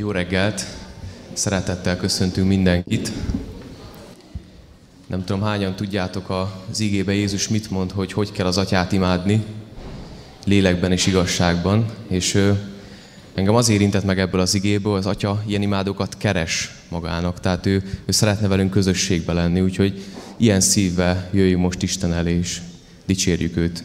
Jó reggelt! Szeretettel köszöntünk mindenkit. Nem tudom, hányan tudjátok az igébe Jézus mit mond, hogy hogy kell az atyát imádni, lélekben és igazságban. És ő, engem az érintett meg ebből az igéből, az atya ilyen imádókat keres magának, tehát ő, ő szeretne velünk közösségbe lenni, úgyhogy ilyen szívvel jöjjünk most Isten elé, és dicsérjük őt.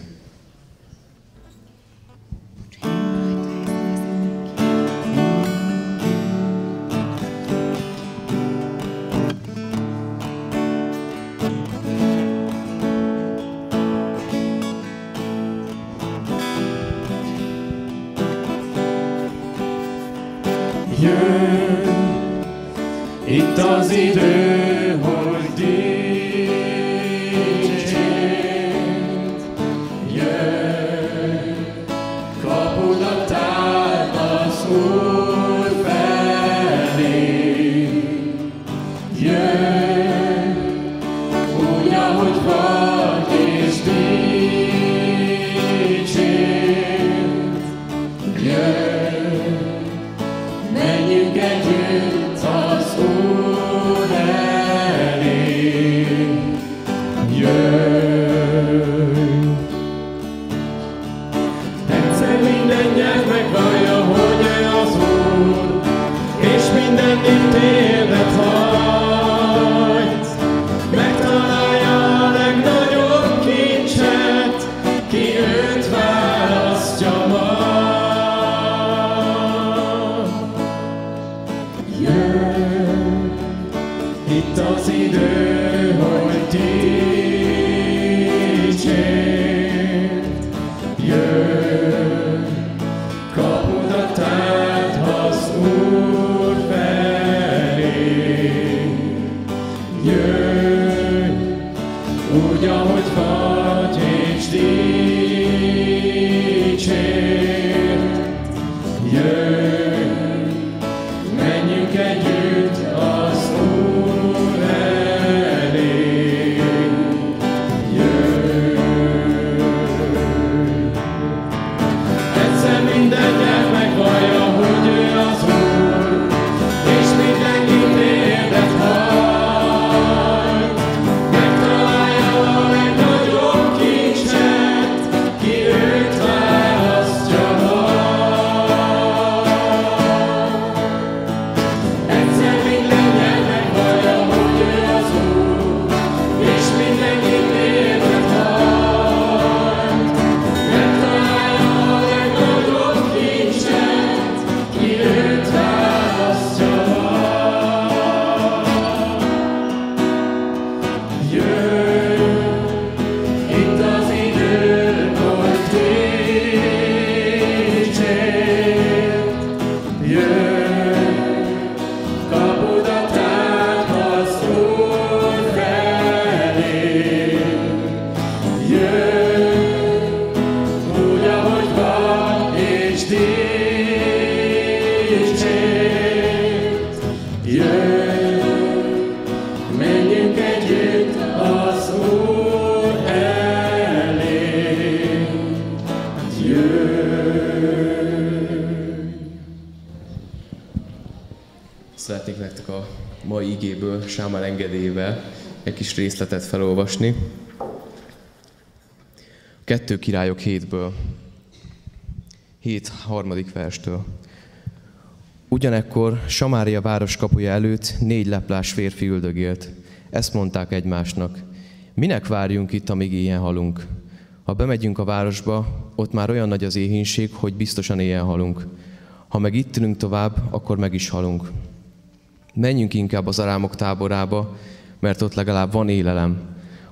Részletet felolvasni. Kettő királyok hétből, hét harmadik verstől. Ugyanekkor Samária város kapuja előtt négy leplás férfi üldögélt. Ezt mondták egymásnak. Minek várjunk itt, amíg ilyen halunk? Ha bemegyünk a városba, ott már olyan nagy az éhínség, hogy biztosan ilyen halunk. Ha meg itt ülünk tovább, akkor meg is halunk. Menjünk inkább az arámok táborába, mert ott legalább van élelem.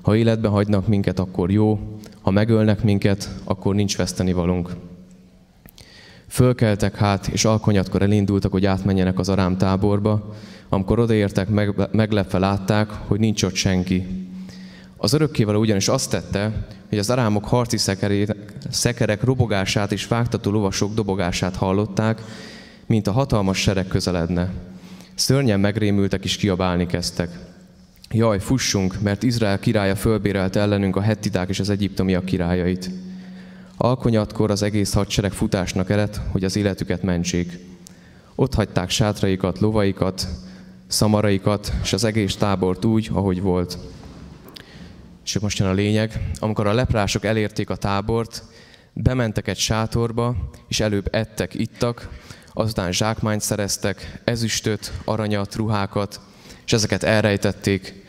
Ha életben hagynak minket, akkor jó, ha megölnek minket, akkor nincs vesztenivalunk. Fölkeltek hát, és alkonyatkor elindultak, hogy átmenjenek az arám táborba. Amikor odaértek, meglepve látták, hogy nincs ott senki. Az örökkévaló ugyanis azt tette, hogy az arámok harci szekerek robogását és vágtató lovasok dobogását hallották, mint a hatalmas sereg közeledne. Szörnyen megrémültek és kiabálni kezdtek. Jaj, fussunk, mert Izrael királya fölbérelt ellenünk a hettiták és az egyiptomiak királyait. Alkonyatkor az egész hadsereg futásnak eredt, hogy az életüket mentsék. Ott hagyták sátraikat, lovaikat, szamaraikat, és az egész tábort úgy, ahogy volt. És most jön a lényeg. Amikor a leprások elérték a tábort, bementek egy sátorba, és előbb ettek, ittak, azután zsákmányt szereztek, ezüstöt, aranyat, ruhákat, és ezeket elrejtették,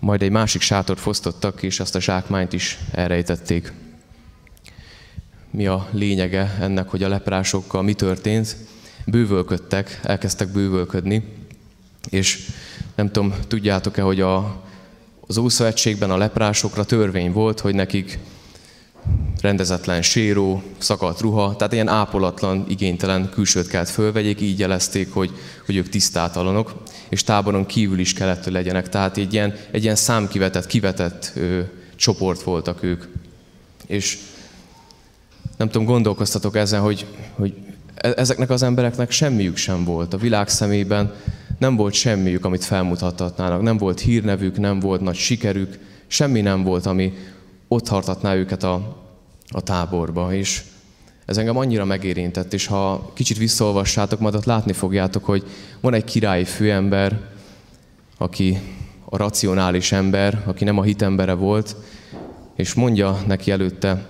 majd egy másik sátort fosztottak, és azt a zsákmányt is elrejtették. Mi a lényege ennek, hogy a leprásokkal mi történt? Bővölködtek, elkezdtek bővölködni, és nem tudom, tudjátok-e, hogy a, az Ószövetségben a leprásokra törvény volt, hogy nekik rendezetlen séró, szakadt ruha, tehát ilyen ápolatlan, igénytelen külsőt kellett fölvegyék, így jelezték, hogy, hogy ők tisztátalanok, és táboron kívül is kellett, hogy legyenek. Tehát egy ilyen, egy ilyen számkivetett, kivetett ö, csoport voltak ők. És nem tudom, gondolkoztatok ezen, hogy, hogy e-, ezeknek az embereknek semmiük sem volt. A világ szemében nem volt semmiük, amit felmutathatnának. Nem volt hírnevük, nem volt nagy sikerük, semmi nem volt, ami ott hartatná őket a, a táborba. És ez engem annyira megérintett, és ha kicsit visszaolvassátok, majd ott látni fogjátok, hogy van egy királyi főember, aki a racionális ember, aki nem a hitembere volt, és mondja neki előtte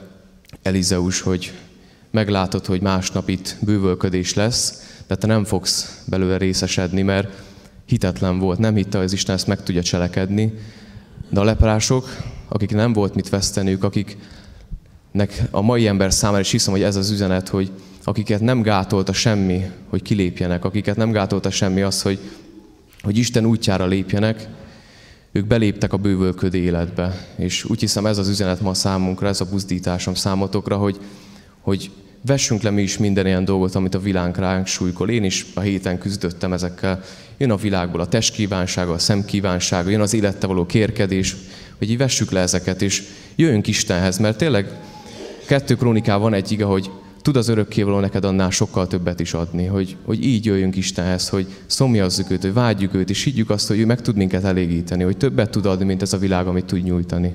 Elizeus, hogy meglátod, hogy másnap itt bővölködés lesz, de te nem fogsz belőle részesedni, mert hitetlen volt, nem hitte, hogy az Isten ezt meg tudja cselekedni. De a leprások, akik nem volt mit veszteniük, akiknek a mai ember számára is hiszem, hogy ez az üzenet, hogy akiket nem gátolta semmi, hogy kilépjenek, akiket nem gátolta semmi az, hogy, hogy Isten útjára lépjenek, ők beléptek a bővölködő életbe. És úgy hiszem ez az üzenet ma számunkra, ez a buzdításom számotokra, hogy, hogy vessünk le mi is minden ilyen dolgot, amit a világ ránk súlykol. Én is a héten küzdöttem ezekkel. Jön a világból a testkívánsága, a szemkívánsága, jön az élette való kérkedés, hogy így vessük le ezeket, és jöjjünk Istenhez, mert tényleg kettő krónikában egy ige, hogy tud az örökkévaló neked annál sokkal többet is adni, hogy, hogy így jöjjünk Istenhez, hogy szomjazzuk őt, hogy vágyjuk őt, és higgyük azt, hogy ő meg tud minket elégíteni, hogy többet tud adni, mint ez a világ, amit tud nyújtani.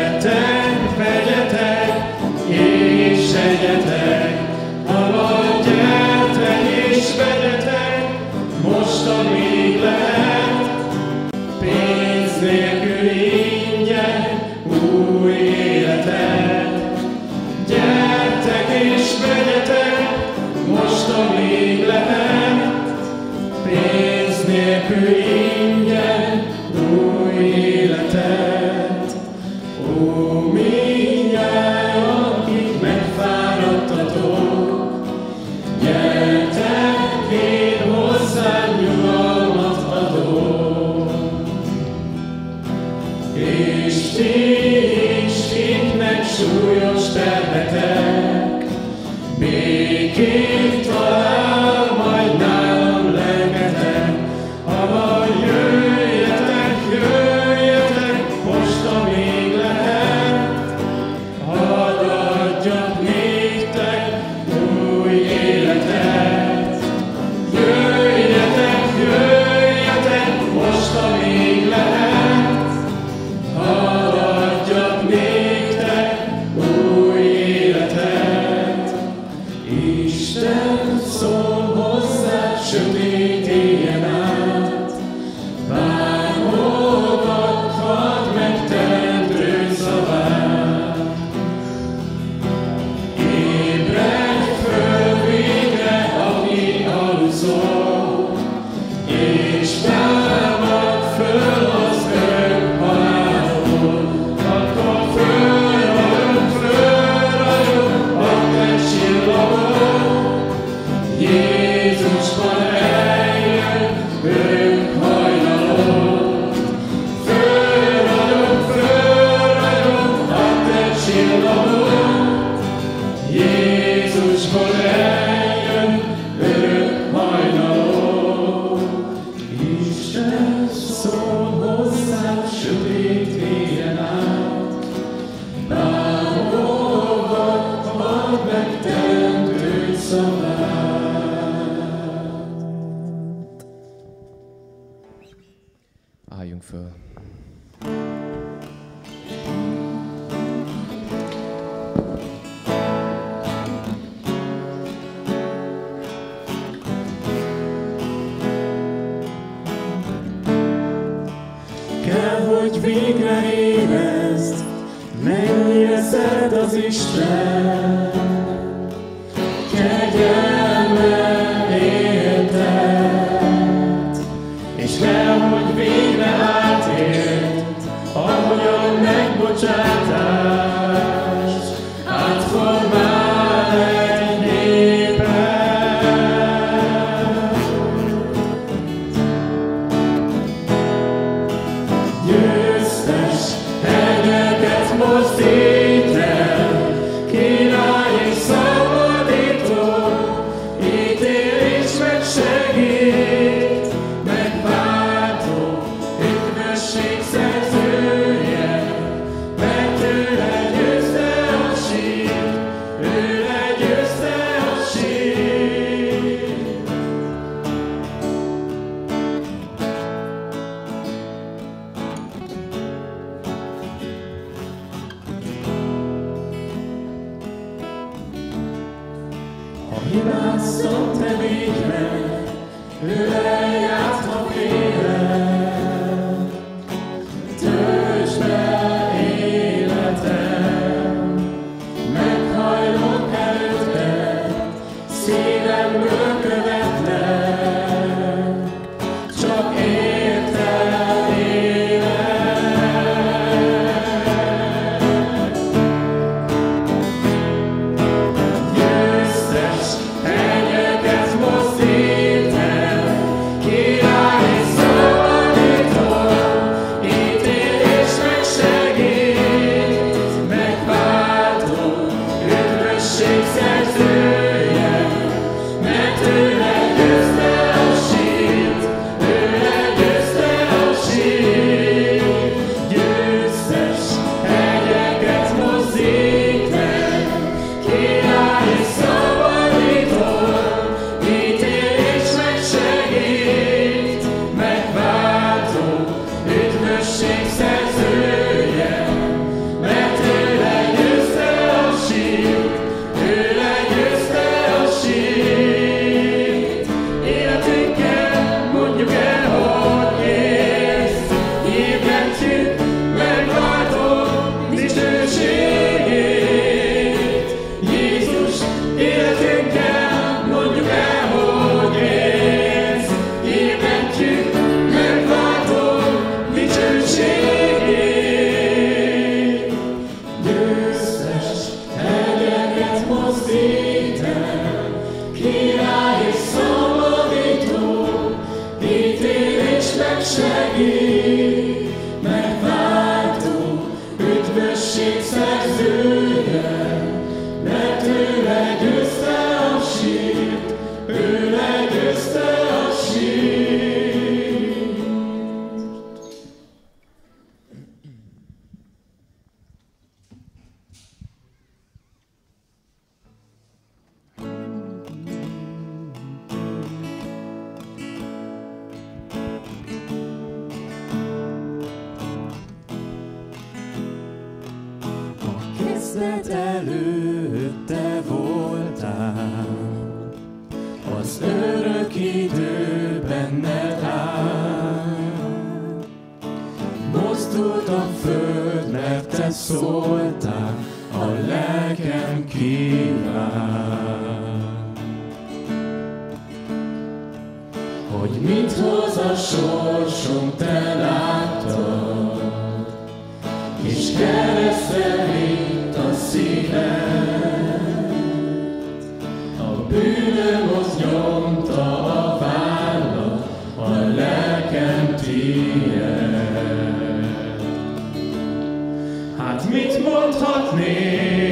mit mondhatnék,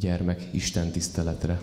gyermek Isten tiszteletre.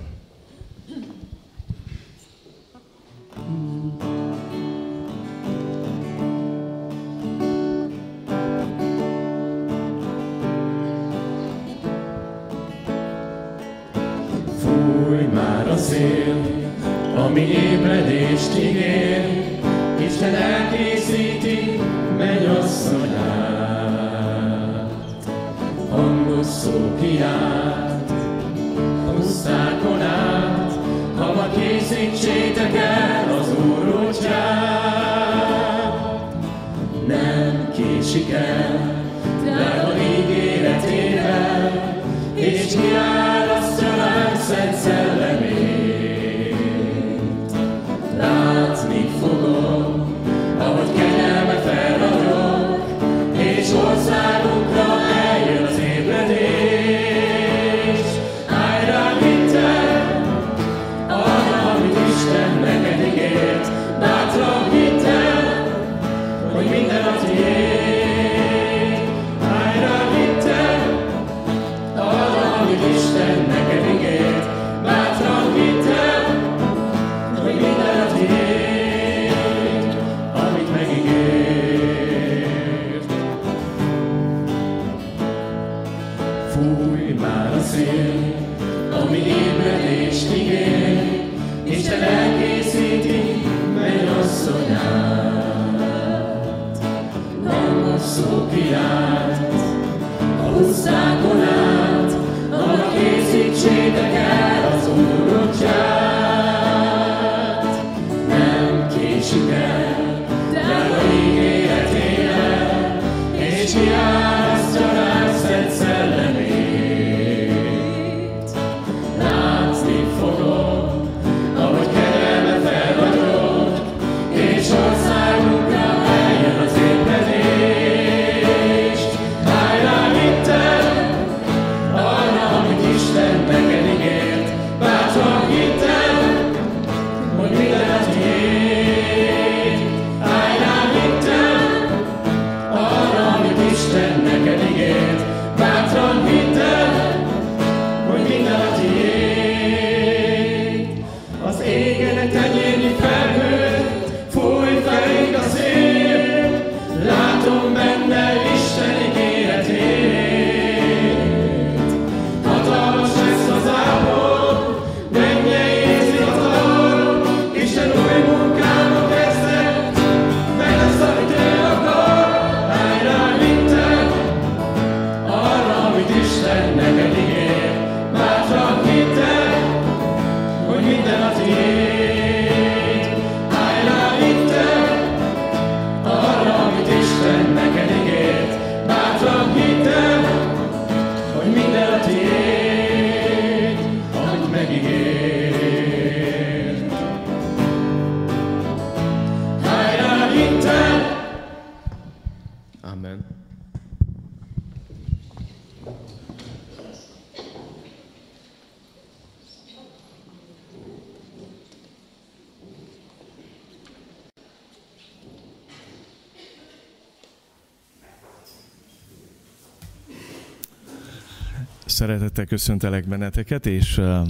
Köszöntelek benneteket, és uh,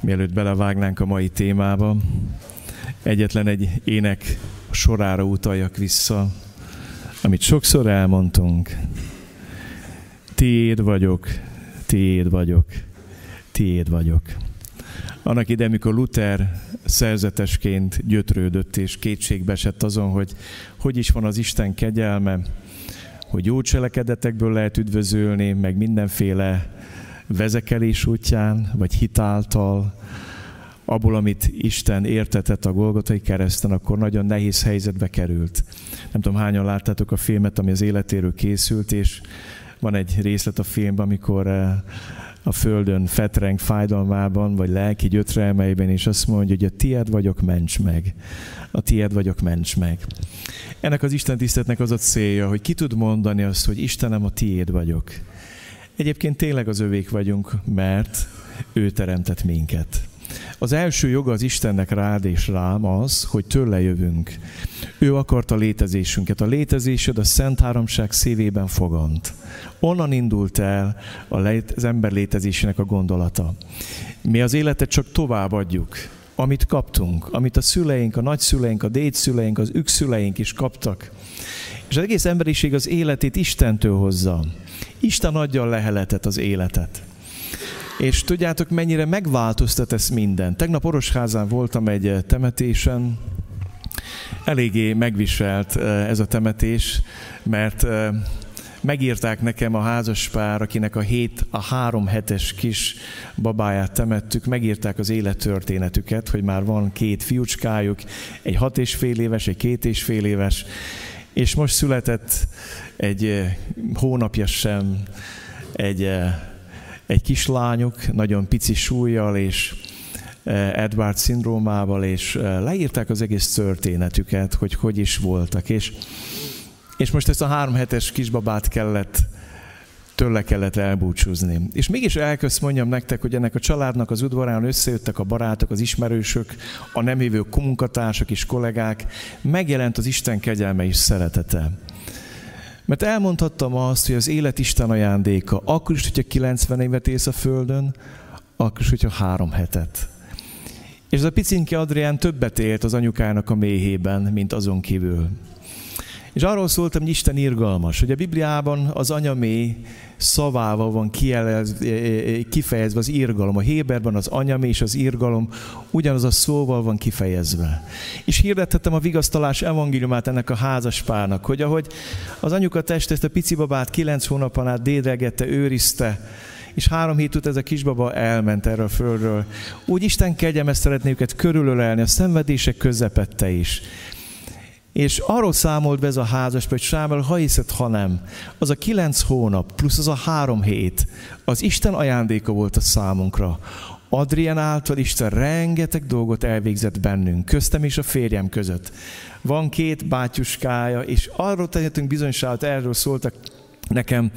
mielőtt belevágnánk a mai témába, egyetlen egy ének sorára utaljak vissza, amit sokszor elmondtunk. Tiéd vagyok, tiéd vagyok, tiéd vagyok. Annak ide, amikor Luther szerzetesként gyötrődött és kétségbe esett azon, hogy hogy is van az Isten kegyelme, hogy jó cselekedetekből lehet üdvözölni, meg mindenféle vezekelés útján, vagy hitáltal, abból, amit Isten értetett a Golgotai kereszten, akkor nagyon nehéz helyzetbe került. Nem tudom, hányan láttátok a filmet, ami az életéről készült, és van egy részlet a filmben, amikor eh, a földön fetreng fájdalmában, vagy lelki gyötrelmeiben, és azt mondja, hogy a tied vagyok, ments meg. A tied vagyok, ments meg. Ennek az Isten tisztetnek az a célja, hogy ki tud mondani azt, hogy Istenem, a tiéd vagyok. Egyébként tényleg az övék vagyunk, mert ő teremtett minket. Az első joga az Istennek rád és rám az, hogy tőle jövünk. Ő akarta létezésünket. A létezésed a Szent Háromság szívében fogant. Onnan indult el az ember létezésének a gondolata. Mi az életet csak továbbadjuk, amit kaptunk, amit a szüleink, a nagyszüleink, a dédszüleink, az ükszüleink is kaptak. És az egész emberiség az életét Istentől hozza. Isten adja a leheletet, az életet. És tudjátok, mennyire megváltoztat ez minden. Tegnap Orosházán voltam egy temetésen, eléggé megviselt ez a temetés, mert megírták nekem a házaspár, akinek a hét, a három hetes kis babáját temettük, megírták az élettörténetüket, hogy már van két fiúcskájuk, egy hat és fél éves, egy két és fél éves, és most született egy hónapja sem egy, egy kislányuk, nagyon pici súlyjal, és Edward szindrómával, és leírták az egész történetüket, hogy hogy is voltak. És és most ezt a három hetes kisbabát kellett, tőle kellett elbúcsúzni. És mégis elközt mondjam nektek, hogy ennek a családnak az udvarán összejöttek a barátok, az ismerősök, a nem évő munkatársak és kollégák, megjelent az Isten kegyelme és szeretete. Mert elmondhattam azt, hogy az élet Isten ajándéka, akkor is, hogyha 90 évet élsz a Földön, akkor is, hogyha három hetet. És ez a picinke Adrián többet élt az anyukának a méhében, mint azon kívül. És arról szóltam, hogy Isten irgalmas, hogy a Bibliában az anyamé szavával van kifejezve az irgalom. A Héberben az anyamé és az irgalom ugyanaz a szóval van kifejezve. És hirdettem a vigasztalás evangéliumát ennek a házaspárnak, hogy ahogy az anyuka test ezt a pici babát kilenc hónapon át dédregette, őrizte, és három hét után ez a kisbaba elment erről a földről. Úgy Isten kegyelme szeretné őket körülölelni a szenvedések közepette is. És arról számolt be ez a házas, hogy Sámuel, ha hiszed, ha nem, az a kilenc hónap, plusz az a három hét, az Isten ajándéka volt a számunkra. Adrián által Isten rengeteg dolgot elvégzett bennünk, köztem és a férjem között. Van két bátyuskája, és arról tehetünk bizonyságot, erről szóltak nekem,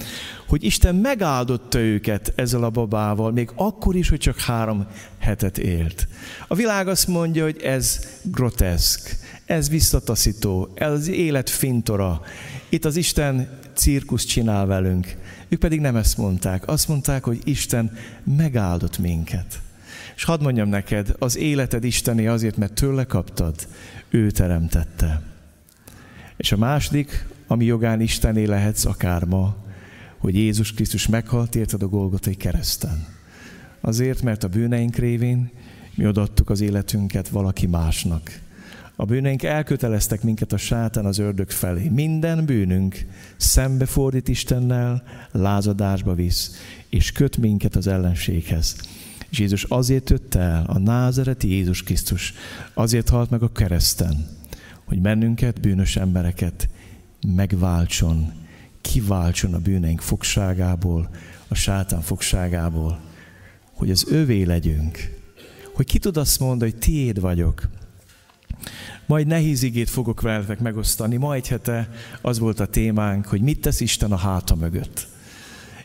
hogy Isten megáldotta őket ezzel a babával, még akkor is, hogy csak három hetet élt. A világ azt mondja, hogy ez groteszk ez visszataszító, ez az élet fintora. Itt az Isten cirkusz csinál velünk. Ők pedig nem ezt mondták. Azt mondták, hogy Isten megáldott minket. És hadd mondjam neked, az életed Isteni azért, mert tőle kaptad, ő teremtette. És a második, ami jogán Istené lehetsz akár ma, hogy Jézus Krisztus meghalt érted a Golgotai kereszten. Azért, mert a bűneink révén mi odaadtuk az életünket valaki másnak. A bűneink elköteleztek minket a sátán az ördög felé. Minden bűnünk szembefordít Istennel, lázadásba visz, és köt minket az ellenséghez. És Jézus azért jött el, a názereti Jézus Krisztus, azért halt meg a kereszten, hogy mennünket, bűnös embereket megváltson, kiváltson a bűneink fogságából, a sátán fogságából, hogy az övé legyünk, hogy ki tud azt mondani, hogy tiéd vagyok. Majd nehéz igét fogok veletek megosztani. Ma egy hete az volt a témánk, hogy mit tesz Isten a háta mögött.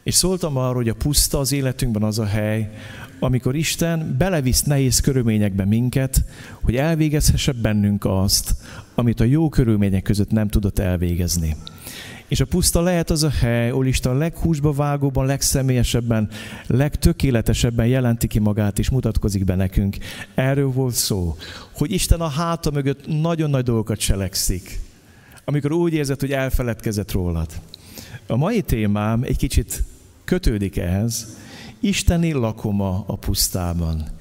És szóltam arról, hogy a puszta az életünkben az a hely, amikor Isten belevisz nehéz körülményekbe minket, hogy elvégezhesse bennünk azt, amit a jó körülmények között nem tudott elvégezni. És a puszta lehet az a hely, ahol Isten leghúsba vágóban, legszemélyesebben, legtökéletesebben jelenti ki magát és mutatkozik be nekünk. Erről volt szó, hogy Isten a háta mögött nagyon nagy dolgokat cselekszik, amikor úgy érzed, hogy elfeledkezett rólad. A mai témám egy kicsit kötődik ehhez, Isteni lakoma a pusztában.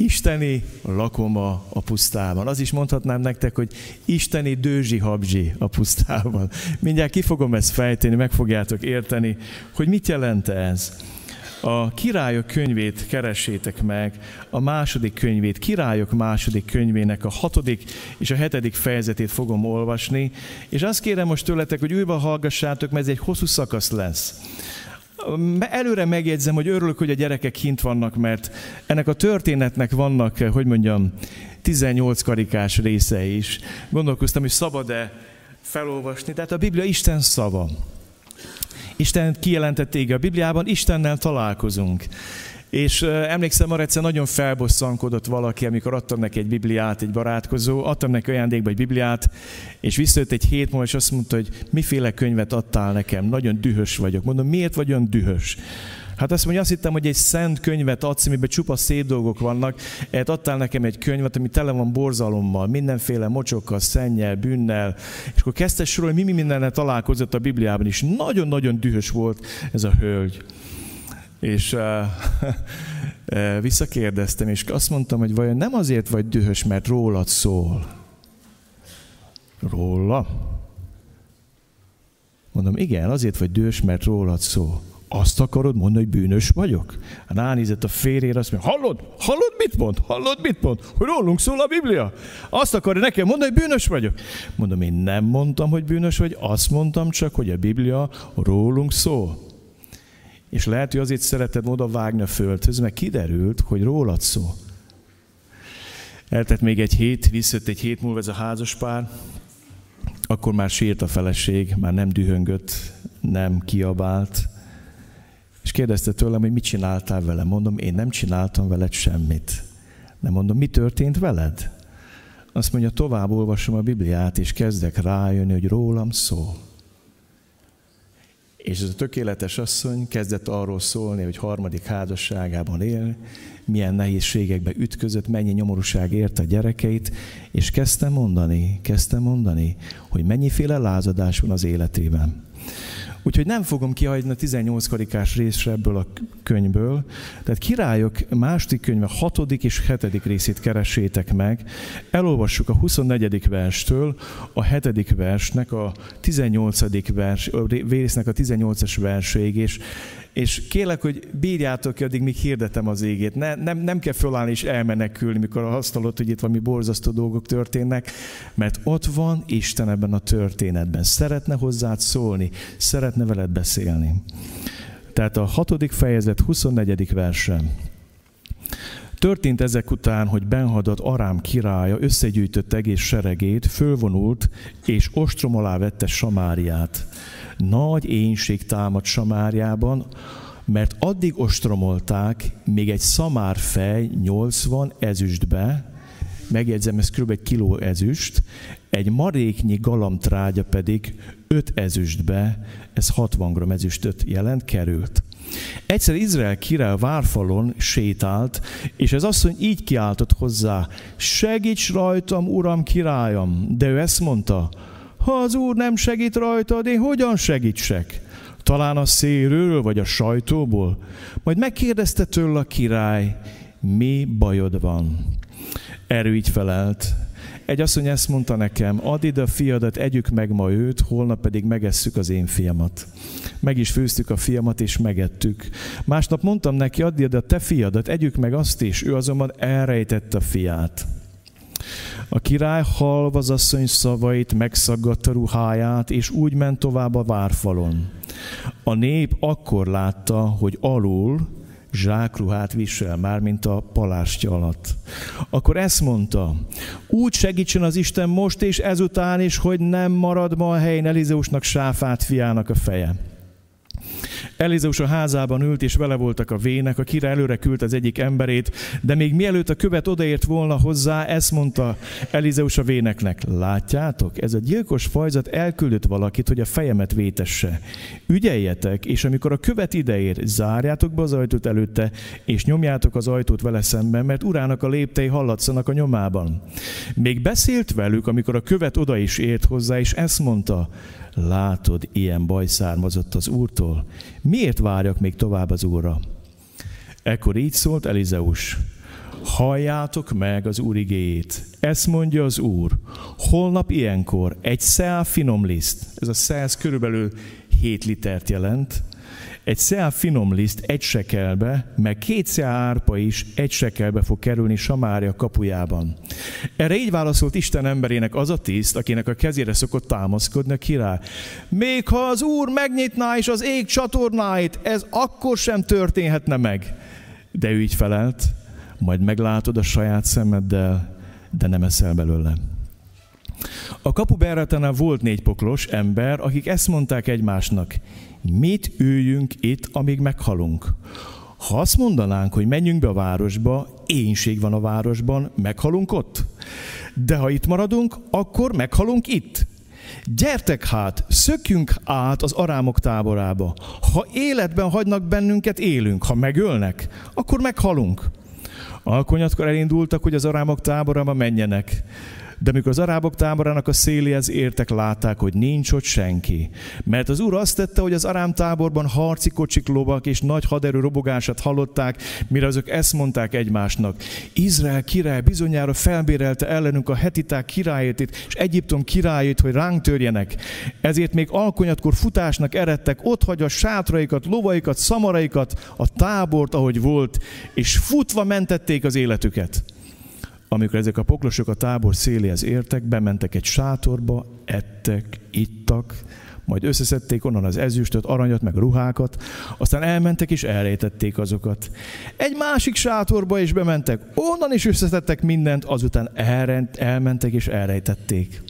Isteni lakoma a pusztában. Az is mondhatnám nektek, hogy isteni dőzsi habzsi a pusztában. Mindjárt ki fogom ezt fejteni, meg fogjátok érteni, hogy mit jelent ez. A királyok könyvét keressétek meg, a második könyvét, királyok második könyvének a hatodik és a hetedik fejezetét fogom olvasni, és azt kérem most tőletek, hogy újra hallgassátok, mert ez egy hosszú szakasz lesz. Előre megjegyzem, hogy örülök, hogy a gyerekek kint vannak, mert ennek a történetnek vannak, hogy mondjam, 18 karikás része is. Gondolkoztam, hogy szabad-e felolvasni. Tehát a Biblia Isten szava. Isten kijelentett a Bibliában, Istennel találkozunk. És emlékszem, arra egyszer nagyon felbosszankodott valaki, amikor adtam neki egy Bibliát, egy barátkozó, adtam neki ajándékba egy Bibliát, és visszajött egy hét múlva, és azt mondta, hogy miféle könyvet adtál nekem, nagyon dühös vagyok. Mondom, miért vagy olyan dühös? Hát azt mondja, azt hittem, hogy egy szent könyvet adsz, amiben csupa szép dolgok vannak. Ehhez adtál nekem egy könyvet, ami tele van borzalommal, mindenféle mocsokkal, szennyel, bűnnel. És akkor kezdte sorolni, mi, mi mindennel találkozott a Bibliában is. Nagyon-nagyon dühös volt ez a hölgy. És uh, visszakérdeztem, és azt mondtam, hogy vajon nem azért vagy dühös, mert rólad szól. Róla? Mondom, igen, azért vagy dühös, mert rólad szól. Azt akarod mondani, hogy bűnös vagyok? Ránézett a férjére, azt mondja, hallod? Hallod, mit mond? Hallod, mit mond? Hogy rólunk szól a Biblia? Azt akarja nekem mondani, hogy bűnös vagyok? Mondom, én nem mondtam, hogy bűnös vagy, azt mondtam csak, hogy a Biblia rólunk szól. És lehet, hogy azért szereted oda vágni a földhöz, mert kiderült, hogy rólad szó. Eltett még egy hét, visszött egy hét múlva ez a házaspár, akkor már sírt a feleség, már nem dühöngött, nem kiabált, és kérdezte tőlem, hogy mit csináltál vele. Mondom, én nem csináltam veled semmit. Nem mondom, mi történt veled? Azt mondja, tovább olvasom a Bibliát, és kezdek rájönni, hogy rólam szól. És ez a tökéletes asszony kezdett arról szólni, hogy harmadik házasságában él, milyen nehézségekbe ütközött, mennyi nyomorúság érte a gyerekeit, és kezdte mondani, kezdte mondani, hogy mennyiféle lázadás van az életében. Úgyhogy nem fogom kihagyni a 18 karikás részre ebből a könyvből. Tehát királyok második könyve hatodik és hetedik részét keressétek meg. Elolvassuk a 24. verstől a hetedik versnek a 18. vers, résznek a 18-as verséig, és és kérlek, hogy bírjátok ki, addig míg hirdetem az égét. Ne, nem, nem kell fölállni és elmenekülni, mikor azt hallott, hogy itt valami borzasztó dolgok történnek, mert ott van Isten ebben a történetben. Szeretne hozzád szólni, szeretne veled beszélni. Tehát a hatodik fejezet 24. verse. Történt ezek után, hogy Benhadad Arám királya összegyűjtött egész seregét, fölvonult, és ostrom alá vette Samáriát. Nagy énség támad Samáriában, mert addig ostromolták, még egy szamár fej 80 ezüstbe, megjegyzem, ez kb. egy kiló ezüst, egy maréknyi galamtrágya pedig 5 ezüstbe, ez 60 g ezüstöt jelent, került. Egyszer Izrael király várfalon sétált, és ez asszony így kiáltott hozzá, segíts rajtam, uram, királyom. De ő ezt mondta, ha az úr nem segít rajtad, én hogyan segítsek? Talán a szélről, vagy a sajtóból? Majd megkérdezte tőle a király, mi bajod van? Erő így felelt, Egy asszony ezt mondta nekem, add ide a fiadat, együk meg ma őt, holnap pedig megesszük az én fiamat. Meg is főztük a fiamat, és megettük. Másnap mondtam neki, add ide a te fiadat, együk meg azt is. Ő azonban elrejtette a fiát. A király halva az asszony szavait, megszaggatta ruháját, és úgy ment tovább a várfalon. A nép akkor látta, hogy alul zsákruhát visel, már mint a palástja alatt. Akkor ezt mondta, úgy segítsen az Isten most és ezután is, hogy nem marad ma a helyen Elizeusnak Sáfát fiának a feje. Elizeus a házában ült, és vele voltak a vének, a király előre küldte az egyik emberét, de még mielőtt a követ odaért volna hozzá, ezt mondta Elizeus a véneknek, látjátok, ez a gyilkos fajzat elküldött valakit, hogy a fejemet vétesse. Ügyeljetek, és amikor a követ ideér, zárjátok be az ajtót előtte, és nyomjátok az ajtót vele szemben, mert urának a léptei hallatszanak a nyomában. Még beszélt velük, amikor a követ oda is ért hozzá, és ezt mondta, látod, ilyen baj származott az Úrtól. Miért várjak még tovább az Úrra? Ekkor így szólt Elizeus. Halljátok meg az Úr igéjét. Ezt mondja az Úr. Holnap ilyenkor egy szál finom liszt, ez a száz körülbelül 7 litert jelent, egy szál finom liszt egy sekelbe, meg két szál árpa is egy sekelbe fog kerülni Samária kapujában. Erre így válaszolt Isten emberének az a tiszt, akinek a kezére szokott támaszkodni a király. Még ha az Úr megnyitná is az ég csatornáit, ez akkor sem történhetne meg. De ő így felelt, majd meglátod a saját szemeddel, de nem eszel belőle. A kapu volt négy poklos ember, akik ezt mondták egymásnak, mit üljünk itt, amíg meghalunk? Ha azt mondanánk, hogy menjünk be a városba, énség van a városban, meghalunk ott. De ha itt maradunk, akkor meghalunk itt. Gyertek hát, szökjünk át az arámok táborába. Ha életben hagynak bennünket, élünk. Ha megölnek, akkor meghalunk. Alkonyatkor elindultak, hogy az arámok táborába menjenek. De amikor az arábok táborának a széléhez értek, látták, hogy nincs ott senki. Mert az úr azt tette, hogy az arám táborban harci kocsik, lovak és nagy haderő robogását hallották, mire azok ezt mondták egymásnak. Izrael király bizonyára felbérelte ellenünk a hetiták királyét és Egyiptom királyét, hogy ránk törjenek. Ezért még alkonyatkor futásnak eredtek, ott hagyva sátraikat, lovaikat, szamaraikat, a tábort, ahogy volt, és futva mentették az életüket. Amikor ezek a poklosok a tábor széléhez értek, bementek egy sátorba, ettek, ittak, majd összeszedték onnan az ezüstöt, aranyat, meg ruhákat, aztán elmentek és elrejtették azokat. Egy másik sátorba is bementek, onnan is összeszedtek mindent, azután elrend, elmentek és elrejtették.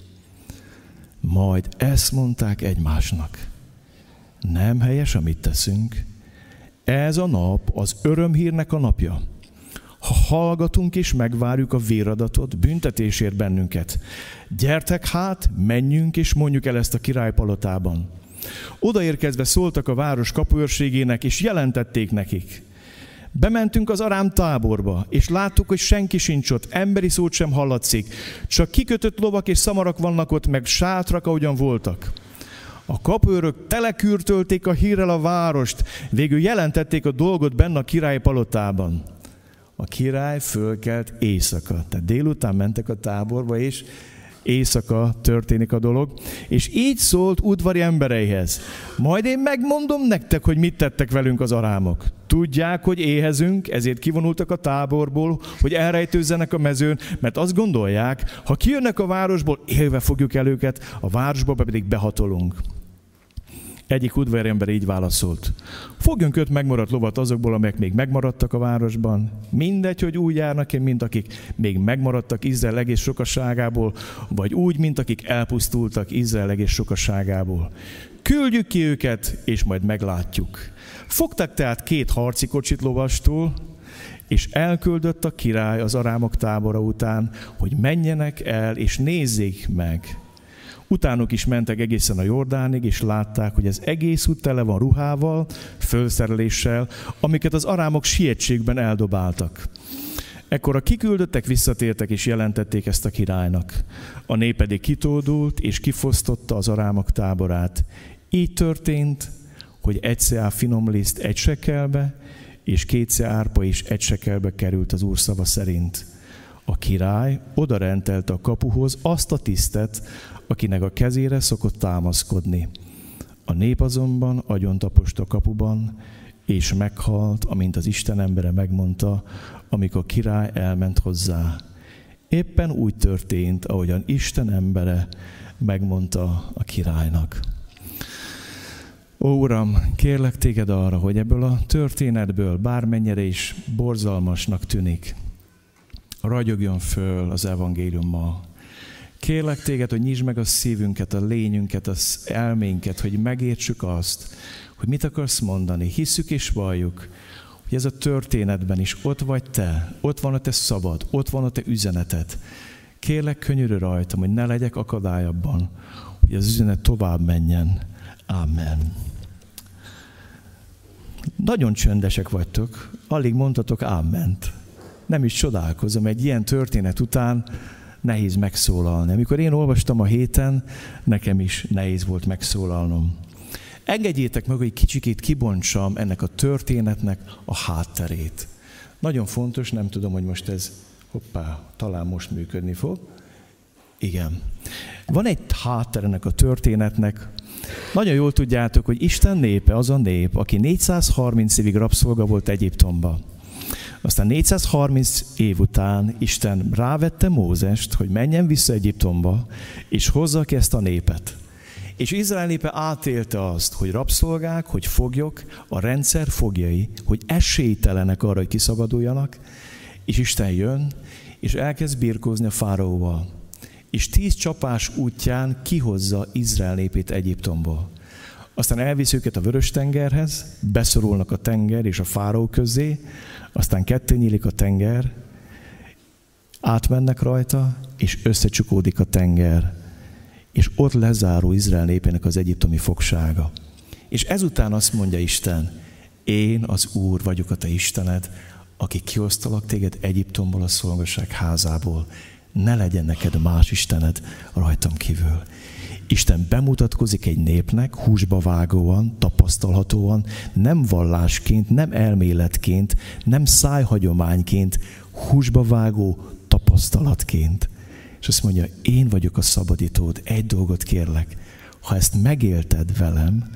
Majd ezt mondták egymásnak. Nem helyes, amit teszünk. Ez a nap az örömhírnek a napja ha hallgatunk és megvárjuk a véradatot, büntetésért bennünket. Gyertek hát, menjünk és mondjuk el ezt a királypalotában. Odaérkezve szóltak a város kapuőrségének, és jelentették nekik. Bementünk az arám táborba, és láttuk, hogy senki sincs ott, emberi szót sem hallatszik, csak kikötött lovak és szamarak vannak ott, meg sátrak, ahogyan voltak. A kapőrök telekürtölték a hírrel a várost, végül jelentették a dolgot benne a király palotában a király fölkelt éjszaka. Tehát délután mentek a táborba, és éjszaka történik a dolog, és így szólt udvari embereihez. Majd én megmondom nektek, hogy mit tettek velünk az arámok. Tudják, hogy éhezünk, ezért kivonultak a táborból, hogy elrejtőzzenek a mezőn, mert azt gondolják, ha kijönnek a városból, élve fogjuk el őket, a városba pedig behatolunk. Egyik udvarember így válaszolt. Fogjunk öt megmaradt lovat azokból, amelyek még megmaradtak a városban. Mindegy, hogy úgy járnak -e, mint akik még megmaradtak Izrael egész sokasságából, vagy úgy, mint akik elpusztultak Izrael egész sokasságából. Küldjük ki őket, és majd meglátjuk. Fogtak tehát két harci kocsit lovastól, és elküldött a király az arámok tábora után, hogy menjenek el, és nézzék meg, Utánuk is mentek egészen a Jordánig, és látták, hogy ez egész út tele van ruhával, fölszereléssel, amiket az arámok sietségben eldobáltak. Ekkor a kiküldöttek visszatértek és jelentették ezt a királynak. A nép pedig kitódult és kifosztotta az arámok táborát. Így történt, hogy egy finom liszt egy sekelbe, és két árpa is egy sekelbe került az úr szava szerint. A király oda rendelte a kapuhoz azt a tisztet, akinek a kezére szokott támaszkodni. A nép azonban agyon tapost a kapuban, és meghalt, amint az Isten embere megmondta, amikor a király elment hozzá. Éppen úgy történt, ahogyan Isten embere megmondta a királynak. Ó, Uram, kérlek téged arra, hogy ebből a történetből, bármennyire is borzalmasnak tűnik, ragyogjon föl az evangéliummal. Kérlek téged, hogy nyisd meg a szívünket, a lényünket, az elménket, hogy megértsük azt, hogy mit akarsz mondani. Hisszük és valljuk, hogy ez a történetben is ott vagy te, ott van a te szabad, ott van a te üzeneted. Kérlek, könyörű rajtam, hogy ne legyek akadály abban, hogy az üzenet tovább menjen. Amen. Nagyon csöndesek vagytok, alig mondhatok áment. Nem is csodálkozom, egy ilyen történet után nehéz megszólalni. Amikor én olvastam a héten, nekem is nehéz volt megszólalnom. Engedjétek meg, hogy kicsikét kibontsam ennek a történetnek a hátterét. Nagyon fontos, nem tudom, hogy most ez, hoppá, talán most működni fog. Igen. Van egy hátter ennek a történetnek. Nagyon jól tudjátok, hogy Isten népe az a nép, aki 430 évig rabszolga volt Egyiptomba. Aztán 430 év után Isten rávette Mózest, hogy menjen vissza Egyiptomba, és hozza ki ezt a népet. És Izrael népe átélte azt, hogy rabszolgák, hogy foglyok, a rendszer fogjai, hogy esélytelenek arra, hogy kiszabaduljanak, és Isten jön, és elkezd birkózni a fáraóval. És tíz csapás útján kihozza Izrael népét Egyiptomból. Aztán elvisz őket a Vörös-tengerhez, beszorulnak a tenger és a fáraó közé, aztán ketté nyílik a tenger, átmennek rajta, és összecsukódik a tenger és ott lezáró Izrael népének az egyiptomi fogsága. És ezután azt mondja Isten, én az Úr vagyok a te Istened, aki kiosztalak téged Egyiptomból a szolgasság házából. Ne legyen neked más Istened rajtam kívül. Isten bemutatkozik egy népnek húsba vágóan, tapasztalhatóan, nem vallásként, nem elméletként, nem szájhagyományként, húsba vágó tapasztalatként és azt mondja, én vagyok a szabadítód, egy dolgot kérlek, ha ezt megélted velem,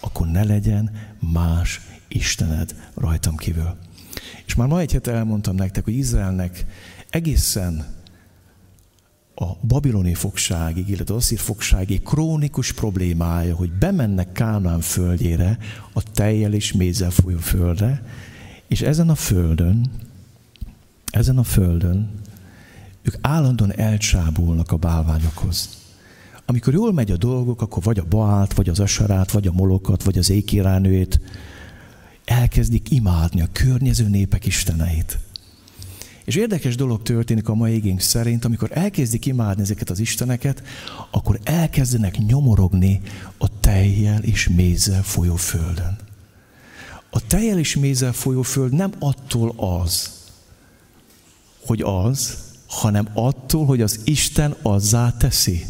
akkor ne legyen más Istened rajtam kívül. És már ma egy hete elmondtam nektek, hogy Izraelnek egészen a babiloni fogságig, illetve az fogságig krónikus problémája, hogy bemennek Kánán földjére, a tejjel és mézzel folyó földre, és ezen a földön, ezen a földön ők állandóan elcsábulnak a bálványokhoz. Amikor jól megy a dolgok, akkor vagy a Baált, vagy az Asarát, vagy a Molokat, vagy az ékiránőjét elkezdik imádni a környező népek isteneit. És érdekes dolog történik a mai igénk szerint, amikor elkezdik imádni ezeket az isteneket, akkor elkezdenek nyomorogni a tejjel és mézzel folyó földön. A tejjel és mézzel folyó föld nem attól az, hogy az, hanem attól, hogy az Isten azzá teszi.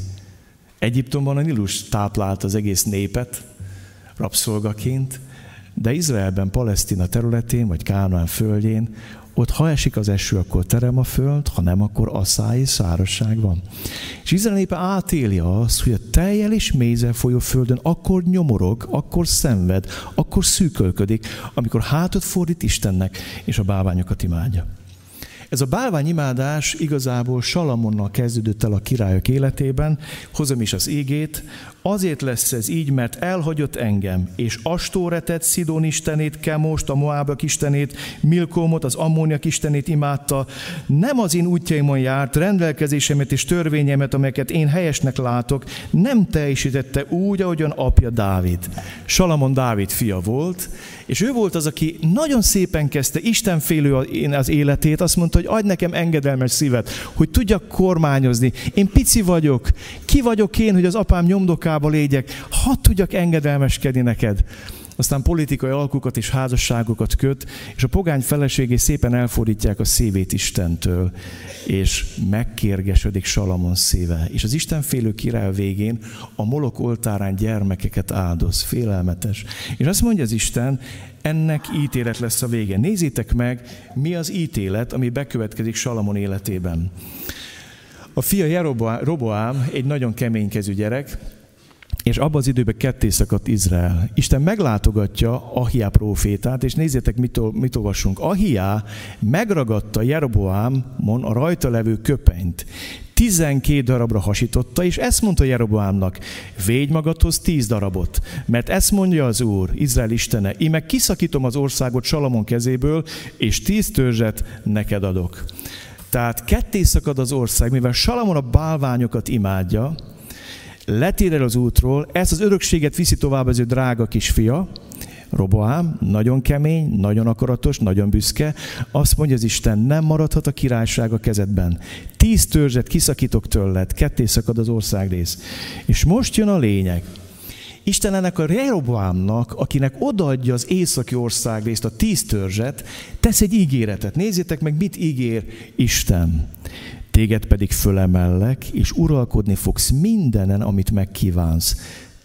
Egyiptomban a Nilus táplált az egész népet rabszolgaként, de Izraelben, Palesztina területén, vagy Kánaán földjén, ott ha esik az eső, akkor terem a föld, ha nem, akkor asszály és szárazság van. És Izrael népe átéli azt, hogy a tejjel és mézzel folyó földön akkor nyomorog, akkor szenved, akkor szűkölködik, amikor hátat fordít Istennek, és a báványokat imádja. Ez a bálványimádás igazából Salamonnal kezdődött el a királyok életében, hozom is az ígét, Azért lesz ez így, mert elhagyott engem, és Astóretet, Szidon istenét, Kemost, a Moábak istenét, Milkómot, az Ammóniak istenét imádta. Nem az én útjaimon járt, rendelkezésemet és törvényemet, amelyeket én helyesnek látok, nem teljesítette úgy, ahogyan apja Dávid. Salamon Dávid fia volt, és ő volt az, aki nagyon szépen kezdte, Isten félő az életét, azt mondta, hogy adj nekem engedelmes szívet, hogy tudjak kormányozni. Én pici vagyok, ki vagyok én, hogy az apám nyomdoká munkába légyek, hadd tudjak engedelmeskedni neked. Aztán politikai alkukat és házasságokat köt, és a pogány feleségé szépen elfordítják a szívét Istentől, és megkérgesedik Salamon szíve. És az Istenfélő király végén a molok oltárán gyermekeket áldoz, félelmetes. És azt mondja az Isten, ennek ítélet lesz a vége. Nézzétek meg, mi az ítélet, ami bekövetkezik Salamon életében. A fia Jeroboám egy nagyon keménykezű gyerek, és abban az időben ketté szakadt Izrael. Isten meglátogatja Ahiá profétát, és nézzétek, mit, mit olvasunk. Ahiá megragadta Jeroboámon a rajta levő köpenyt. 12 darabra hasította, és ezt mondta Jeroboámnak, védj magadhoz 10 darabot, mert ezt mondja az Úr, Izrael Istene, én meg kiszakítom az országot Salamon kezéből, és 10 törzset neked adok. Tehát ketté szakad az ország, mivel Salamon a bálványokat imádja, letér el az útról, ezt az örökséget viszi tovább az ő drága kisfia, Roboám, nagyon kemény, nagyon akaratos, nagyon büszke, azt mondja az Isten, nem maradhat a királyság a kezedben. Tíz törzset kiszakítok tőled, ketté szakad az országrész. És most jön a lényeg. Isten ennek a Rehoboamnak, akinek odaadja az északi országrészt, a tíz törzset, tesz egy ígéretet. Nézzétek meg, mit ígér Isten. Téged pedig fölemellek, és uralkodni fogsz mindenen, amit megkívánsz.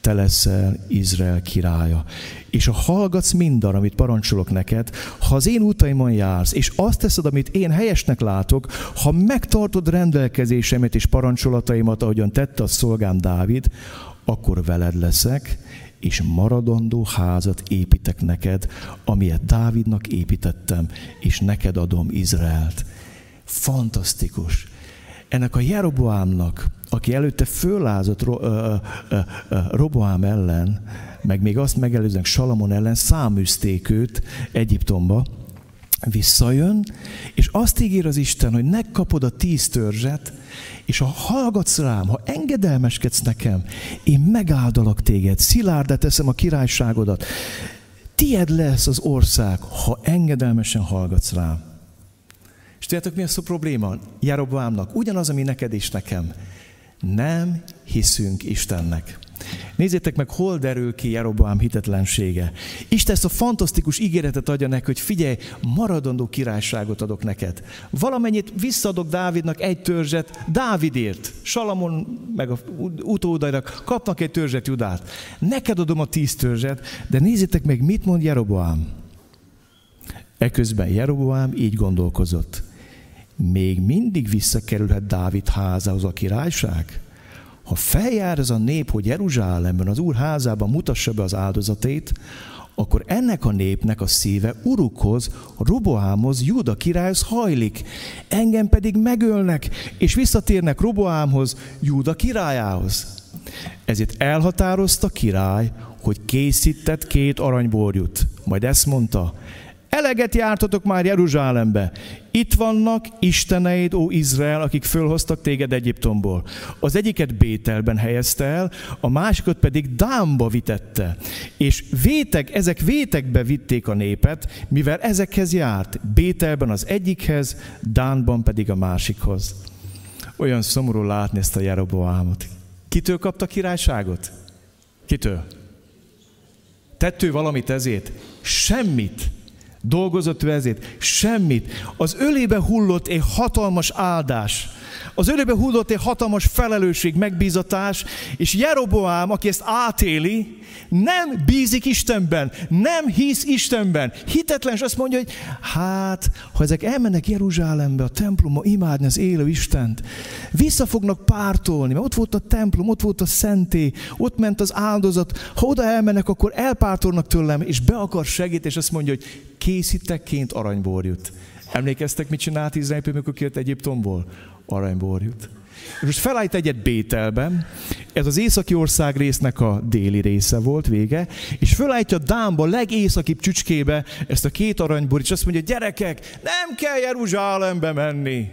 Te leszel Izrael királya. És ha hallgatsz mindarra, amit parancsolok neked, ha az én utaimon jársz, és azt teszed, amit én helyesnek látok, ha megtartod rendelkezésemet és parancsolataimat, ahogyan tette a szolgám Dávid, akkor veled leszek, és maradandó házat építek neked, amilyet Dávidnak építettem, és neked adom Izraelt. Fantasztikus. Ennek a Jeroboámnak, aki előtte föllázott Ro, ö, ö, ö, Roboám ellen, meg még azt megelőzően Salamon ellen száműzték őt Egyiptomba, visszajön, és azt ígér az Isten, hogy megkapod a tíz törzset, és ha hallgatsz rám, ha engedelmeskedsz nekem, én megáldalak téged, szilárdet teszem a királyságodat. Tied lesz az ország, ha engedelmesen hallgatsz rám. És tudjátok, mi a szó probléma? Jeroboámnak, ugyanaz, ami neked is nekem. Nem hiszünk Istennek. Nézzétek meg, hol derül ki Jeroboám hitetlensége. Isten ezt a fantasztikus ígéretet adja neki, hogy figyelj, maradandó királyságot adok neked. Valamennyit visszadok Dávidnak egy törzset Dávidért. Salamon meg a utódainak kapnak egy törzset Judát. Neked adom a tíz törzset, de nézzétek meg, mit mond Jeroboám. Eközben Jeroboám így gondolkozott. Még mindig visszakerülhet Dávid házához a királyság? Ha feljár ez a nép, hogy Jeruzsálemben, az Úr házában mutassa be az áldozatét, akkor ennek a népnek a szíve urukhoz, Roboámhoz, Júda királyhoz hajlik. Engem pedig megölnek, és visszatérnek Roboámhoz, Júda királyához. Ezért elhatározta király, hogy készített két aranyborjut. Majd ezt mondta, Eleget jártatok már Jeruzsálembe. Itt vannak isteneid, ó Izrael, akik fölhoztak téged Egyiptomból. Az egyiket Bételben helyezte el, a másikat pedig Dámba vitette. És vétek, ezek vétekbe vitték a népet, mivel ezekhez járt. Bételben az egyikhez, Dánban pedig a másikhoz. Olyan szomorú látni ezt a Jeroboámot. Kitől kapta királyságot? Kitől? Tett ő valamit ezért? Semmit. Dolgozott ő? Semmit. Az ölébe hullott egy hatalmas áldás. Az ölébe hullott egy hatalmas felelősség, megbízatás, és Jeroboám, aki ezt átéli, nem bízik Istenben, nem hisz Istenben. Hitetlen, és azt mondja, hogy hát, ha ezek elmennek Jeruzsálembe, a templomba imádni az élő Istent, vissza fognak pártolni, mert ott volt a templom, ott volt a szenté, ott ment az áldozat. Ha oda elmennek, akkor elpártolnak tőlem, és be akar segíteni, és azt mondja, hogy készítekként aranyborjut. Emlékeztek, mit csinált Izrael, amikor kijött Egyiptomból? Aranyborjut. Most felállít egyet Bételben, ez az északi ország résznek a déli része volt vége, és felállítja Dámba, legészakibb csücskébe ezt a két aranyborit, és azt mondja, gyerekek, nem kell Jeruzsálembe menni.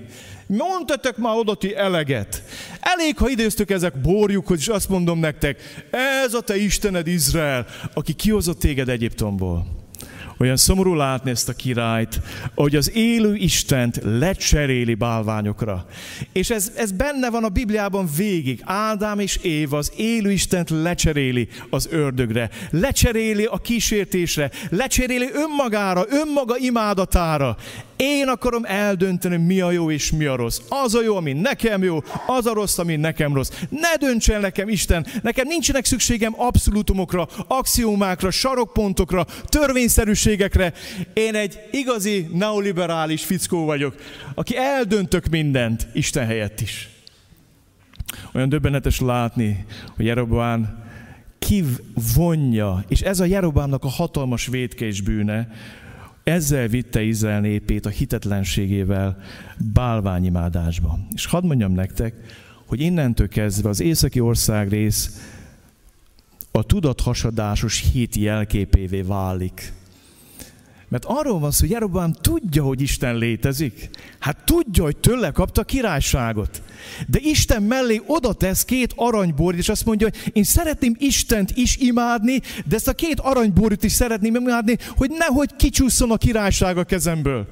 Mondtatok már oda ti eleget. Elég, ha időztök ezek borjukhoz, és azt mondom nektek, ez a te Istened Izrael, aki kihozott téged Egyiptomból Olyan szomorú látni ezt a királyt, hogy az élő Istent lecseréli bálványokra. És ez, ez benne van a Bibliában végig. Ádám és Éva az élő Istent lecseréli az ördögre, lecseréli a kísértésre, lecseréli önmagára, önmaga imádatára. Én akarom eldönteni, mi a jó és mi a rossz. Az a jó, ami nekem jó, az a rossz, ami nekem rossz. Ne döntsen nekem Isten, nekem nincsenek szükségem abszolútumokra, axiómákra, sarokpontokra, törvényszerűségekre. Én egy igazi neoliberális fickó vagyok, aki eldöntök mindent Isten helyett is. Olyan döbbenetes látni, hogy Jeroboán kivonja, és ez a Jerobámnak a hatalmas vétkés bűne, ezzel vitte Izrael népét a hitetlenségével bálványimádásba. És hadd mondjam nektek, hogy innentől kezdve az északi ország rész a tudathasadásos hit jelképévé válik. Mert arról van szó, hogy Jerobán tudja, hogy Isten létezik. Hát tudja, hogy tőle kapta királyságot. De Isten mellé oda tesz két aranyborit, és azt mondja, hogy én szeretném Istent is imádni, de ezt a két aranyborit is szeretném imádni, hogy nehogy kicsúszson a királyság a kezemből.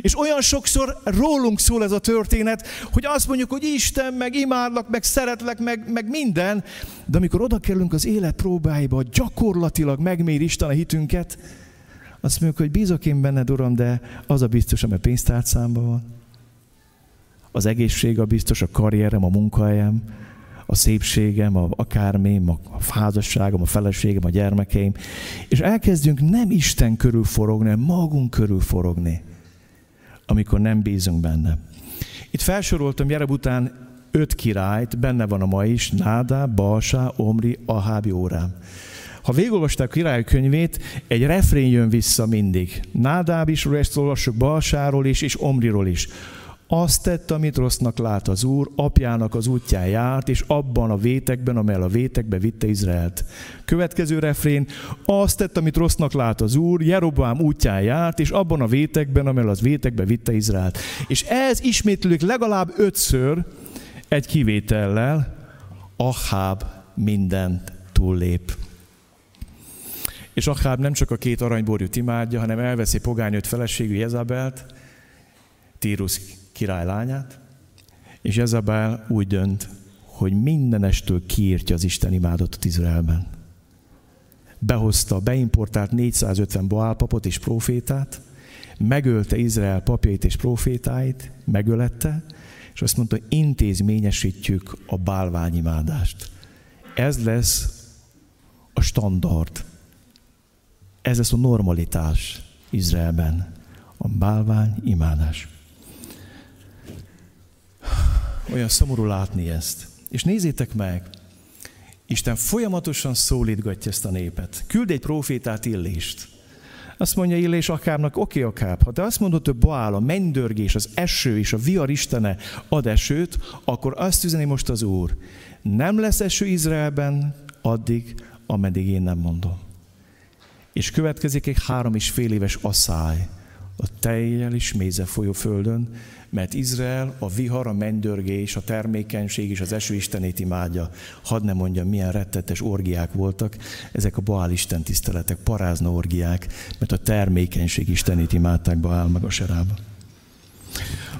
És olyan sokszor rólunk szól ez a történet, hogy azt mondjuk, hogy Isten, meg imádlak, meg szeretlek, meg, meg minden, de amikor oda kerülünk az élet próbáiba, gyakorlatilag megmér Isten a hitünket, azt mondjuk, hogy bízok én benned, Uram, de az a biztos, ami a pénztárcámban van. Az egészség a biztos, a karrierem, a munkahelyem, a szépségem, a akármi, a házasságom, a feleségem, a gyermekeim. És elkezdünk nem Isten körül forogni, hanem magunk körül forogni, amikor nem bízunk benne. Itt felsoroltam Jereb után öt királyt, benne van a ma is, Nádá, Balsá, Omri, Aháb, Jórám. Ha végigolvasták a király könyvét, egy refrén jön vissza mindig. Nádáb is, ezt olvassuk Balsáról is, és Omriról is. Azt tett, amit rossznak lát az Úr, apjának az útján járt, és abban a vétekben, amely a vétekbe vitte Izraelt. Következő refrén, azt tett, amit rossznak lát az Úr, Jerobám útján járt, és abban a vétekben, amely az vétekbe vitte Izraelt. És ez ismétlődik legalább ötször, egy kivétellel, Aháb mindent túllép. És akár nem csak a két aranyborjút imádja, hanem elveszi pogányőt feleségű Jezabelt, Tírus király lányát, és Jezabel úgy dönt, hogy mindenestől kiírtja az Isten imádatot Izraelben. Behozta, beimportált 450 Boálpapot és profétát, megölte Izrael papjait és profétáit, megölette, és azt mondta, hogy intézményesítjük a bálványimádást. Ez lesz a standard ez lesz a normalitás Izraelben. A bálvány imádás. Olyan szomorú látni ezt. És nézzétek meg, Isten folyamatosan szólítgatja ezt a népet. Küld egy profétát Illést. Azt mondja Illés Akábnak, oké okay, Akáb, ha te azt mondod, hogy Baál, a mennydörgés, az eső és a viar istene ad esőt, akkor azt üzeni most az Úr. Nem lesz eső Izraelben addig, ameddig én nem mondom. És következik egy három és fél éves asszály a tejjel is méze folyó földön, mert Izrael a vihar, a mennydörgés, a termékenység és az eső istenét imádja. Hadd ne mondjam, milyen rettetes orgiák voltak, ezek a Baál isten tiszteletek, parázna orgiák, mert a termékenység istenét imádták Baál meg a serába.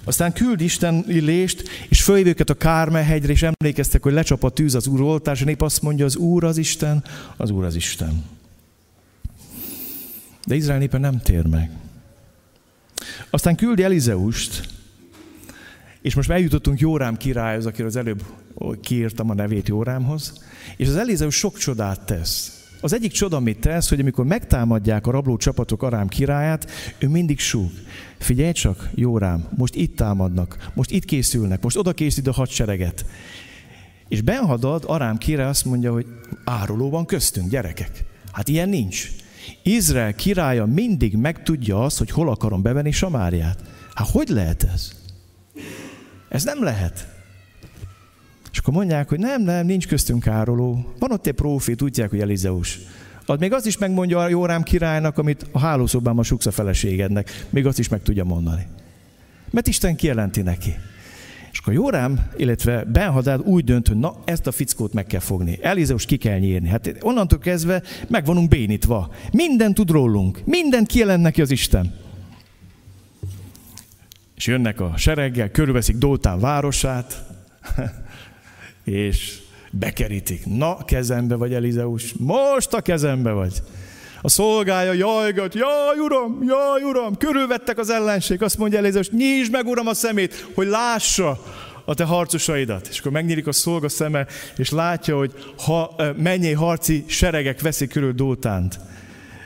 Aztán küld Isten illést, és fölhív őket a Kárme hegyre, és emlékeztek, hogy lecsap a tűz az Úr oltás, és nép azt mondja, az Úr az Isten, az Úr az Isten. De Izrael népe nem tér meg. Aztán küldi Elizeust, és most eljutottunk Jórám királyhoz, akiről az előbb kiírtam a nevét Jórámhoz, és az Elizeus sok csodát tesz. Az egyik csoda, amit tesz, hogy amikor megtámadják a rabló csapatok Arám királyát, ő mindig súg. Figyelj csak, Jórám, most itt támadnak, most itt készülnek, most oda készít a hadsereget. És Benhadad, Arám király azt mondja, hogy áruló van köztünk, gyerekek. Hát ilyen nincs. Izrael királya mindig megtudja azt, hogy hol akarom bevenni Samáriát. Hát hogy lehet ez? Ez nem lehet. És akkor mondják, hogy nem, nem, nincs köztünk áruló. Van ott egy profét, tudják, hogy Elizeus. Az még azt is megmondja a Jórám királynak, amit a hálószobában suksz a feleségednek. Még azt is meg tudja mondani. Mert Isten kijelenti neki. És akkor Jórám, illetve Benhadád úgy dönt, hogy na, ezt a fickót meg kell fogni. Elízeus ki kell nyírni. Hát onnantól kezdve meg vanunk bénítva. Minden tud rólunk. Mindent kijelent neki az Isten. És jönnek a sereggel, körülveszik Dótán városát, és bekerítik. Na, kezembe vagy, Elizeus, most a kezembe vagy. A szolgája jajgat, jaj, uram, jaj, uram, körülvettek az ellenség. Azt mondja Elizeus, nyisd meg, uram, a szemét, hogy lássa a te harcosaidat. És akkor megnyílik a szolga szeme, és látja, hogy ha, mennyi harci seregek veszik körül Dótánt.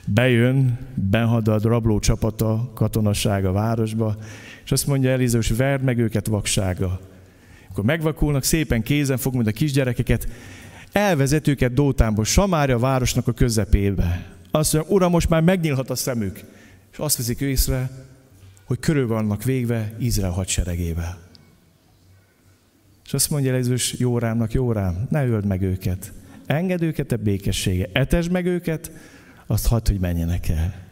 Bejön, benhadad rabló csapata, katonaság a városba, és azt mondja Elizeus, verd meg őket vaksága. Akkor megvakulnak, szépen kézen fog, mint a kisgyerekeket, elvezet őket Dótánból, Samária városnak a közepébe. Azt mondja, uram, most már megnyílhat a szemük. És azt veszik észre, hogy körül vannak végve Izrael hadseregével. És azt mondja Jézus Jórámnak, Jórám, ne öld meg őket. Engedd őket a békessége. Etesd meg őket, azt hadd, hogy menjenek el.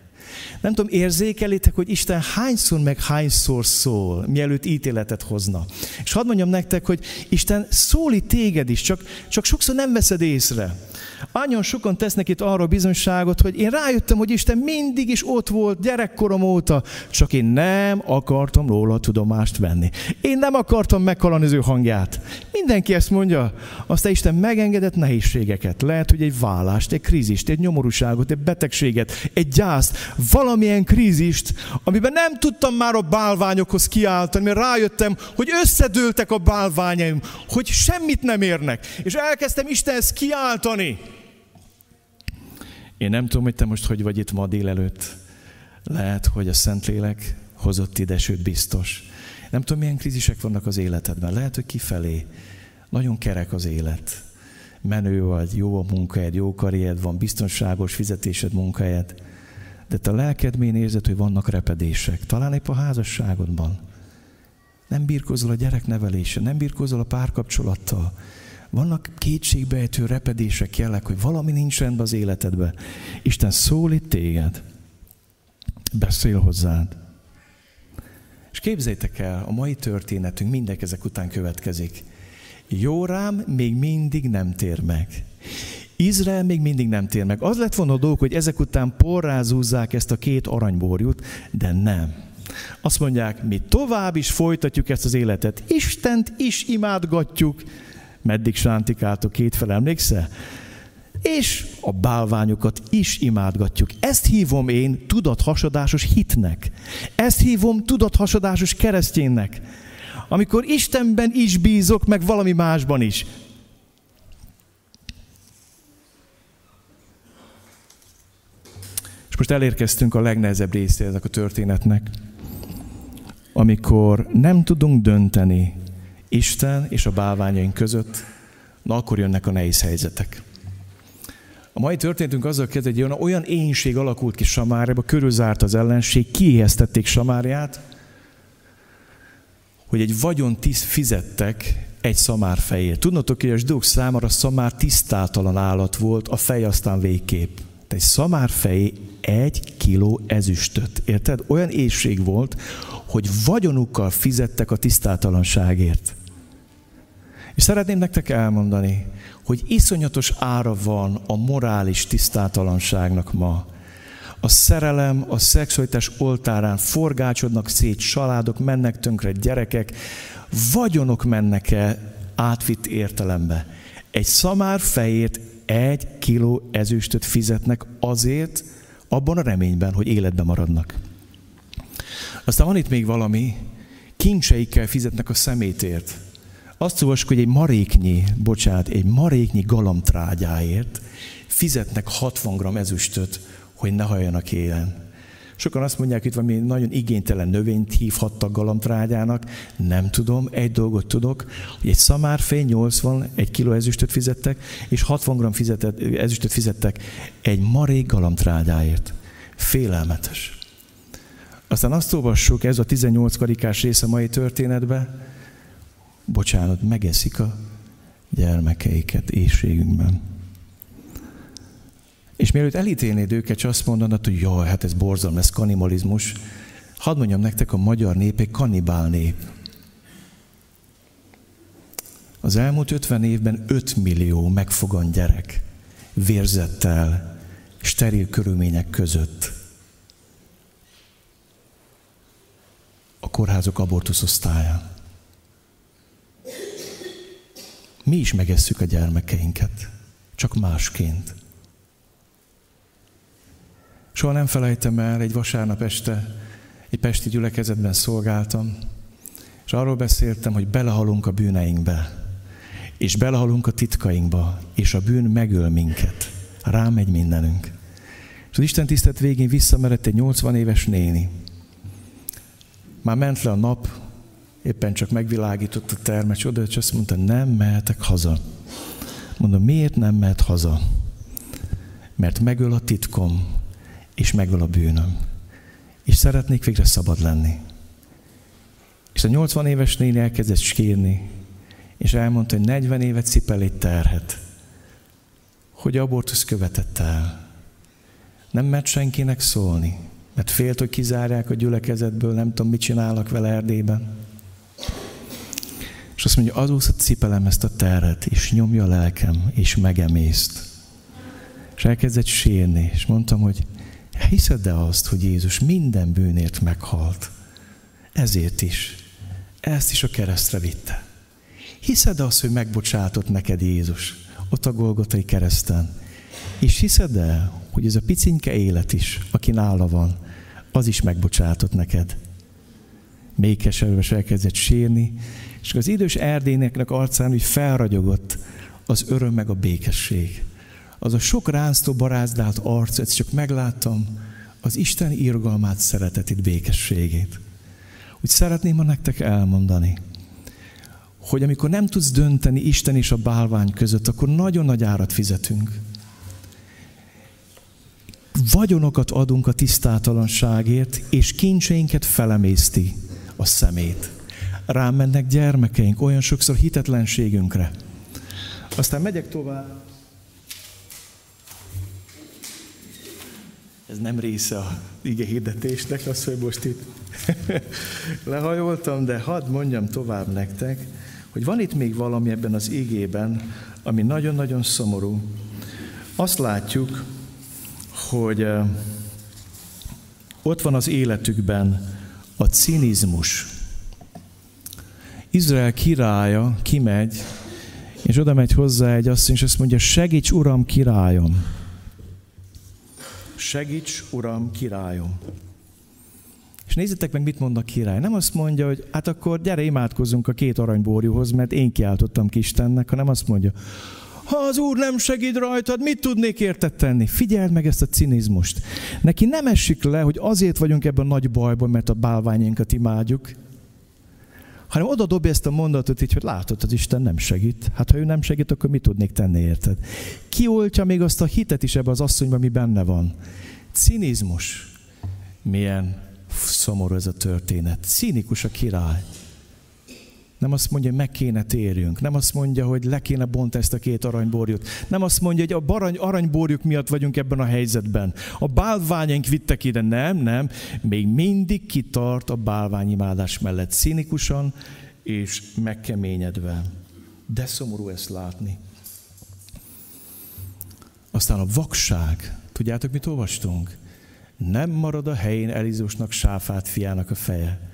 Nem tudom, érzékelitek, hogy Isten hányszor meg hányszor szól, mielőtt ítéletet hozna. És hadd mondjam nektek, hogy Isten szólít téged is, csak, csak sokszor nem veszed észre. Annyian sokan tesznek itt arra bizonyságot, hogy én rájöttem, hogy Isten mindig is ott volt gyerekkorom óta, csak én nem akartam róla tudomást venni. Én nem akartam meghalani az ő hangját. Mindenki ezt mondja. Aztán Isten megengedett nehézségeket. Lehet, hogy egy vállást, egy krízist, egy nyomorúságot, egy betegséget, egy gyászt, valamilyen krízist, amiben nem tudtam már a bálványokhoz kiáltani, mert rájöttem, hogy összedőltek a bálványaim, hogy semmit nem érnek. És elkezdtem Istenhez kiáltani. Én nem tudom, hogy te most hogy vagy itt ma délelőtt. Lehet, hogy a Szentlélek hozott ide, sőt biztos. Nem tudom, milyen krízisek vannak az életedben. Lehet, hogy kifelé. Nagyon kerek az élet. Menő vagy, jó a munkahelyed, jó karriered van, biztonságos fizetésed, munkahelyed. De te a lelkedmén érzed, hogy vannak repedések. Talán épp a házasságodban. Nem birkozol a gyereknevelése, nem birkozol a párkapcsolattal. Vannak kétségbejtő repedések, jelek, hogy valami nincs rendben az életedben. Isten szólít téged. Beszél hozzád. És képzeljétek el, a mai történetünk mindek ezek után következik. Jórám még mindig nem tér meg. Izrael még mindig nem tér meg. Az lett volna a dolog, hogy ezek után porrázúzzák ezt a két aranyborjút, de nem. Azt mondják, mi tovább is folytatjuk ezt az életet. Istent is imádgatjuk, meddig sántikáltok fel, emlékszel? És a bálványokat is imádgatjuk. Ezt hívom én tudathasadásos hitnek. Ezt hívom tudathasadásos kereszténynek. Amikor Istenben is bízok, meg valami másban is. És most elérkeztünk a legnehezebb részéhez a történetnek, amikor nem tudunk dönteni Isten és a bálványaink között, na akkor jönnek a nehéz helyzetek. A mai történetünk azzal kezd, hogy olyan énség alakult ki Samáriába, körülzárt az ellenség, kiéheztették Samáriát, hogy egy vagyon tiszt fizettek egy szamár fejét. Tudnotok, hogy a zsidók számára a szamár tisztátalan állat volt, a fej aztán végkép. Te egy szamár fej egy kiló ezüstöt. Érted? Olyan éjség volt, hogy vagyonukkal fizettek a tisztátalanságért. És szeretném nektek elmondani, hogy iszonyatos ára van a morális tisztátalanságnak ma. A szerelem, a szexualitás oltárán forgácsodnak szét családok, mennek tönkre gyerekek, vagyonok mennek el átvitt értelembe. Egy szamár fejét egy kiló ezüstöt fizetnek azért, abban a reményben, hogy életben maradnak. Aztán van itt még valami, kincseikkel fizetnek a szemétért. Azt olvasok, hogy egy maréknyi, bocsánat, egy maréknyi galamtrágyáért fizetnek 60 g ezüstöt, hogy ne halljanak élen. Sokan azt mondják, hogy valami nagyon igénytelen növényt hívhattak galamtrágyának. Nem tudom, egy dolgot tudok, hogy egy szamárfej 80, egy kiló ezüstöt fizettek, és 60 g fizetett, ezüstöt fizettek egy marék galamtrágyáért. Félelmetes. Aztán azt olvassuk, ez a 18 karikás része a mai történetben, bocsánat, megeszik a gyermekeiket éjségünkben. És mielőtt elítélnéd őket, csak azt mondanád, hogy jaj, hát ez borzalom, ez kanibalizmus. Hadd mondjam nektek, a magyar nép egy kanibál nép. Az elmúlt 50 évben 5 millió megfogant gyerek vérzettel, steril körülmények között a kórházok abortuszosztályán. Mi is megesszük a gyermekeinket, csak másként. Soha nem felejtem el, egy vasárnap este egy pesti gyülekezetben szolgáltam, és arról beszéltem, hogy belehalunk a bűneinkbe, és belehalunk a titkainkba, és a bűn megöl minket. Rámegy mindenünk. És az Isten tisztelt végén visszamerett egy 80 éves néni. Már ment le a nap, éppen csak megvilágított a termet, oda, és azt mondta, nem mehetek haza. Mondom, miért nem mehet haza? Mert megöl a titkom, és megöl a bűnöm. És szeretnék végre szabad lenni. És a 80 éves néni elkezdett sírni, és elmondta, hogy 40 évet cipel egy terhet, hogy abortusz követett el. Nem mert senkinek szólni, mert félt, hogy kizárják a gyülekezetből, nem tudom, mit csinálnak vele Erdélyben. És azt mondja, azóta cipelem ezt a terhet, és nyomja a lelkem, és megemészt. És elkezdett sírni, és mondtam, hogy hiszed-e azt, hogy Jézus minden bűnért meghalt? Ezért is. Ezt is a keresztre vitte. Hiszed azt, hogy megbocsátott neked Jézus ott a Golgotai kereszten? És hiszed el, hogy ez a picinke élet is, aki nála van, az is megbocsátott neked? Még keserves elkezdett sírni, és az idős erdéneknek arcán úgy felragyogott az öröm meg a békesség. Az a sok ráztó barázdált arc, ezt csak megláttam, az Isten irgalmát, szeretetét, békességét. Úgy szeretném ma nektek elmondani, hogy amikor nem tudsz dönteni Isten és a bálvány között, akkor nagyon nagy árat fizetünk. Vagyonokat adunk a tisztátalanságért, és kincseinket felemészti a szemét. Rám mennek gyermekeink olyan sokszor hitetlenségünkre. Aztán megyek tovább. Ez nem része a ige hirdetésnek, az, hogy most itt lehajoltam, de hadd mondjam tovább nektek, hogy van itt még valami ebben az igében, ami nagyon-nagyon szomorú. Azt látjuk, hogy ott van az életükben a cinizmus. Izrael királya kimegy, és oda megy hozzá egy asszony, és azt mondja, segíts, uram, királyom. Segíts, uram, királyom. És nézzétek meg, mit mond a király. Nem azt mondja, hogy hát akkor gyere, imádkozzunk a két aranybórjúhoz, mert én kiáltottam ki Istennek, hanem azt mondja, ha az Úr nem segít rajtad, mit tudnék érted tenni? Figyeld meg ezt a cinizmust. Neki nem esik le, hogy azért vagyunk ebben a nagy bajban, mert a bálványainkat imádjuk, hanem oda dobja ezt a mondatot így, hogy látod, az Isten nem segít. Hát ha ő nem segít, akkor mit tudnék tenni érted? Kioltja még azt a hitet is ebbe az asszonyba, ami benne van. Cinizmus. Milyen szomorú ez a történet. Cínikus a király. Nem azt mondja, hogy meg kéne térjünk. Nem azt mondja, hogy le kéne bont ezt a két aranyborjút. Nem azt mondja, hogy a barany, aranyborjuk miatt vagyunk ebben a helyzetben. A bálványaink vittek ide. Nem, nem. Még mindig kitart a bálványimádás mellett. Cínikusan és megkeményedve. De szomorú ezt látni. Aztán a vakság. Tudjátok, mit olvastunk? Nem marad a helyén Elizusnak Sáfát fiának a feje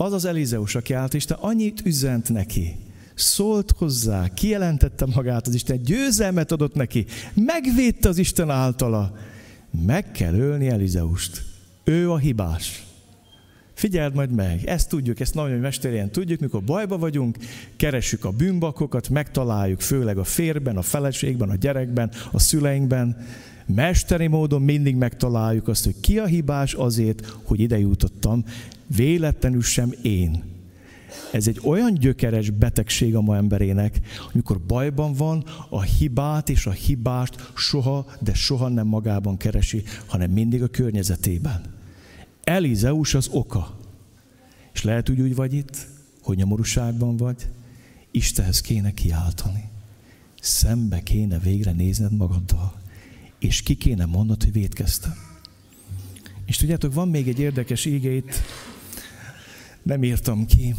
az az Elizeus, aki állt Isten annyit üzent neki, szólt hozzá, kijelentette magát az Isten, győzelmet adott neki, megvédte az Isten általa. Meg kell ölni Elizeust. Ő a hibás. Figyeld majd meg, ezt tudjuk, ezt nagyon mesterien tudjuk, mikor bajba vagyunk, keressük a bűnbakokat, megtaláljuk, főleg a férben, a feleségben, a gyerekben, a szüleinkben. Mesteri módon mindig megtaláljuk azt, hogy ki a hibás azért, hogy ide jutottam, véletlenül sem én. Ez egy olyan gyökeres betegség a ma emberének, amikor bajban van, a hibát és a hibást soha, de soha nem magában keresi, hanem mindig a környezetében. Elizeus az oka. És lehet úgy, úgy vagy itt, hogy nyomorúságban vagy, Istenhez kéne kiáltani. Szembe kéne végre nézned magaddal. És ki kéne mondod, hogy védkeztem. És tudjátok, van még egy érdekes ígét, nem írtam ki.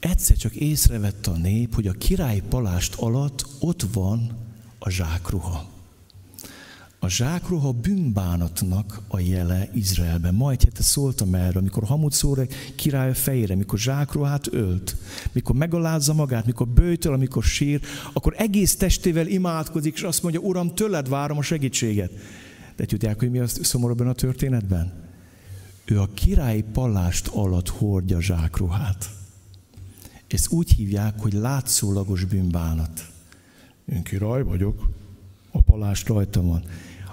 egyszer csak észrevette a nép, hogy a király palást alatt ott van a zsákruha. A zsákruha bűnbánatnak a jele Izraelben. Majd hát szóltam erről, amikor Hamut szóra király a fejére, mikor zsákruhát ölt, mikor megalázza magát, mikor bőjtöl, amikor sír, akkor egész testével imádkozik, és azt mondja, Uram, tőled várom a segítséget. De tudják, hogy mi az szomorúban a történetben? Ő a királyi palást alatt hordja zsákruhát. Ezt úgy hívják, hogy látszólagos bűnbánat. Én király vagyok, a palást rajta van.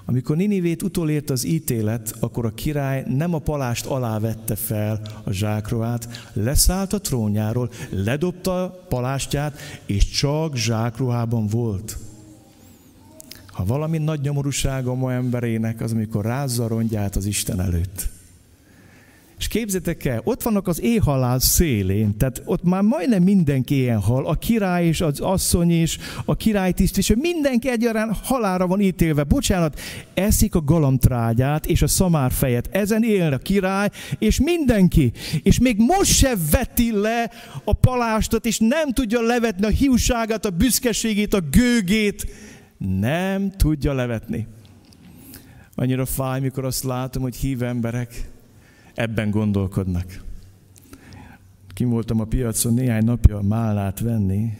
Amikor Ninivét utolért az ítélet, akkor a király nem a palást alá vette fel a zsákruhát, leszállt a trónjáról, ledobta palástját, és csak zsákruhában volt. Ha valami nagy nyomorúsága ma emberének, az amikor rázza a rongyát az Isten előtt. És képzetek el, ott vannak az éhhalál szélén, tehát ott már majdnem mindenki ilyen hal, a király és az asszony is, a király tisztviselő, mindenki egyaránt halára van ítélve. Bocsánat, eszik a galamtrágyát és a szamárfejet, ezen él a király, és mindenki. És még most se veti le a palástot, és nem tudja levetni a hiúságát, a büszkeségét, a gőgét. Nem tudja levetni. Annyira fáj, mikor azt látom, hogy hív emberek, ebben gondolkodnak. Kim voltam a piacon néhány napja málát venni,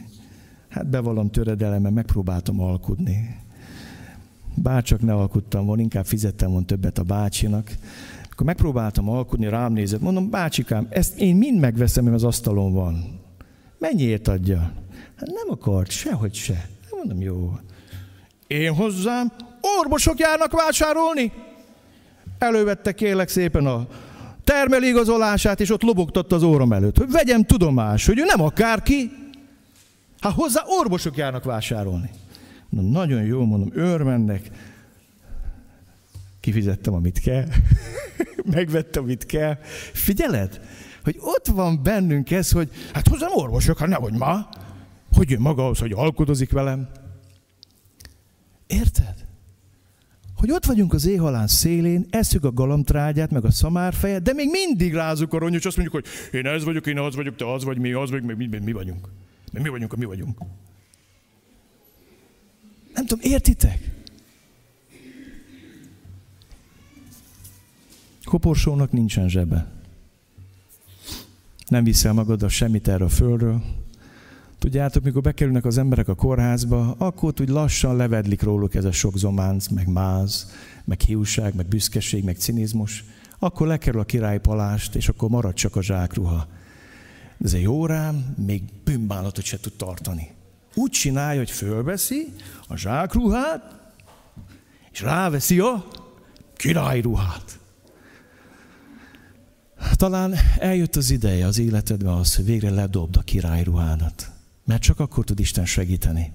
hát bevallom töredelemmel, megpróbáltam alkudni. Bárcsak ne alkudtam volna, inkább fizettem volna többet a bácsinak. Akkor megpróbáltam alkudni, rám nézett, mondom, bácsikám, ezt én mind megveszem, mert az asztalon van. Mennyiért adja? Hát nem akart, sehogy se. Mondom, jó. Én hozzám orvosok járnak vásárolni. Elővette kérlek szépen a termeligazolását, és ott lobogtatta az órom előtt, hogy vegyem tudomás, hogy ő nem akárki, hát hozzá orvosok járnak vásárolni. Mondom, nagyon jó, mondom, őrmennek, kifizettem, amit kell, megvettem, amit kell. Figyeled, hogy ott van bennünk ez, hogy hát hozzám orvosok, hát nehogy ma, hogy jön maga az, hogy alkodozik velem. Érted? Hogy ott vagyunk az éhalán szélén, eszük a galamtrágyát, meg a szamárfejet, de még mindig rázunk a rongyot, azt mondjuk, hogy én ez vagyok, én az vagyok, te az vagy, mi az vagy, meg mi, mi, mi vagyunk. Meg mi vagyunk, mi vagyunk. Nem tudom, értitek? Koporsónak nincsen zsebe. Nem viszel magaddal semmit erre a földről, Tudjátok, mikor bekerülnek az emberek a kórházba, akkor úgy lassan levedlik róluk ez a sok zománc, meg máz, meg hiúság, meg büszkeség, meg cinizmus. Akkor lekerül a királypalást, és akkor marad csak a zsákruha. Ez egy órám még bűnbánatot se tud tartani. Úgy csinálja, hogy fölveszi a zsákruhát, és ráveszi a királyruhát. Talán eljött az ideje az életedben az, hogy végre ledobd a királyruhádat. Mert csak akkor tud Isten segíteni.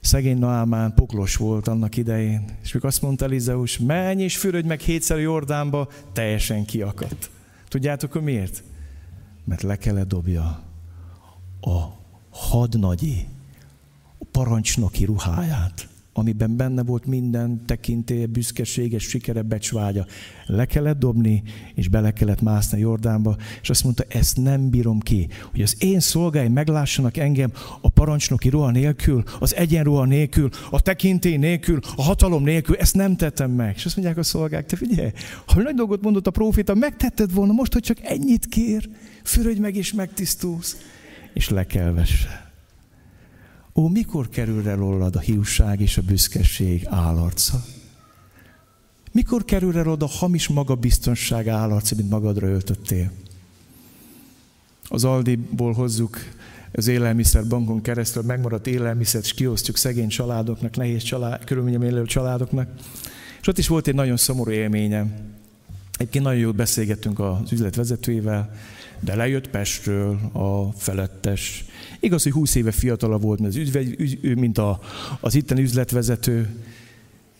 Szegény Naámán poklos volt annak idején, és mikor azt mondta Elizeus, menj és fürödj meg hétszer Jordánba, teljesen kiakadt. Tudjátok, hogy miért? Mert le kellett dobja a hadnagyi, a parancsnoki ruháját amiben benne volt minden tekintélye, büszkeséges, sikere, becsvágya. Le kellett dobni, és bele kellett mászni Jordánba, és azt mondta, ezt nem bírom ki, hogy az én szolgáim meglássanak engem a parancsnoki ruha nélkül, az egyenruha nélkül, a tekintély nélkül, a hatalom nélkül, ezt nem tettem meg. És azt mondják a szolgák, te figyelj, ha nagy dolgot mondott a prófita, megtetted volna most, hogy csak ennyit kér, fürödj meg és megtisztulsz, és le kell vesse. Ó, mikor kerül el rólad a hiúság és a büszkeség állarca? Mikor kerül el oda hamis magabiztonság állarca, mint magadra öltöttél? Az Aldiból hozzuk az élelmiszerbankon keresztül megmaradt élelmiszert, és kiosztjuk szegény családoknak, nehéz család, körülményem élő családoknak. És ott is volt egy nagyon szomorú élményem. Egyébként nagyon jót beszélgettünk az üzletvezetőjével, de lejött Pestről a felettes. Igaz, hogy 20 éve fiatalabb volt, mint, az ügy, mint a, az itten üzletvezető,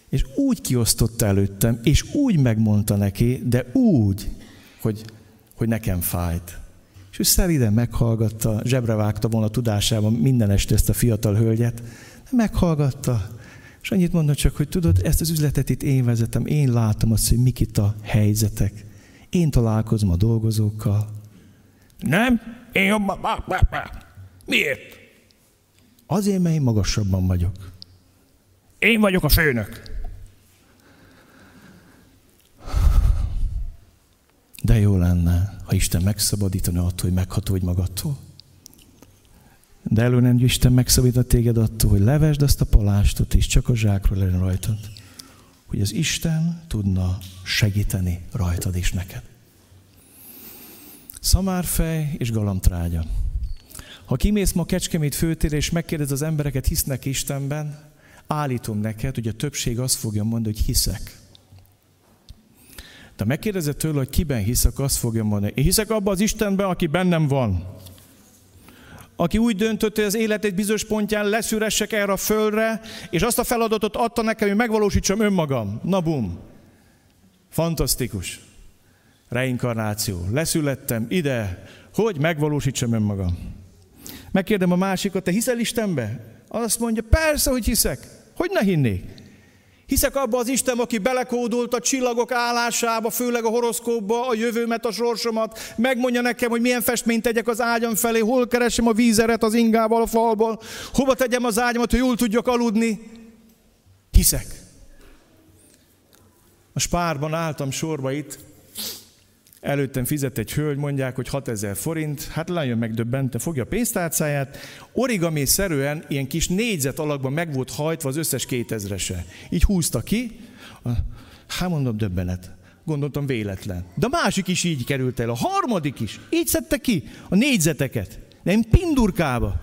és úgy kiosztotta előttem, és úgy megmondta neki, de úgy, hogy, hogy nekem fájt. És ő szeliden meghallgatta, zsebre vágta volna tudásában minden este ezt a fiatal hölgyet, meghallgatta, és annyit mondott csak, hogy tudod, ezt az üzletet itt én vezetem, én látom azt, hogy mik itt a helyzetek. Én találkozom a dolgozókkal, Nem? Én jobban. Miért? Azért, mert én magasabban vagyok. Én vagyok a főnök. De jó lenne, ha Isten megszabadítana attól, hogy meghatódj magadtól. De elő nem, Isten megszabadít téged attól, hogy levesd azt a palástot, és csak a zsákról legyen rajtad. Hogy az Isten tudna segíteni rajtad és neked. Szamárfej és galantrágya. Ha kimész ma Kecskemét főtérre, és megkérdez az embereket, hisznek Istenben, állítom neked, hogy a többség azt fogja mondani, hogy hiszek. De megkérdezed tőle, hogy kiben hiszek, azt fogja mondani. Én hiszek abban az Istenben, aki bennem van. Aki úgy döntött, hogy az élet egy bizonyos pontján leszüressek erre a földre, és azt a feladatot adta nekem, hogy megvalósítsam önmagam. Na bum. Fantasztikus. Reinkarnáció. Leszülettem ide, hogy megvalósítsam önmagam. Megkérdem a másikat, te hiszel Istenbe? Azt mondja, persze, hogy hiszek. Hogy ne hinnék? Hiszek abba az Isten, aki belekódolt a csillagok állásába, főleg a horoszkópba, a jövőmet, a sorsomat, megmondja nekem, hogy milyen festményt tegyek az ágyam felé, hol keresem a vízeret az ingával a falból, hova tegyem az ágyamat, hogy jól tudjak aludni. Hiszek. A spárban álltam sorba itt, Előttem fizet egy hölgy, mondják, hogy 6000 forint, hát lejön megdöbbente, fogja a pénztárcáját, origami szerűen ilyen kis négyzet alakban meg volt hajtva az összes 2000-ese. Így húzta ki, hát mondom döbbenet. Gondoltam véletlen. De a másik is így került el, a harmadik is. Így szedte ki a négyzeteket. Nem pindurkába.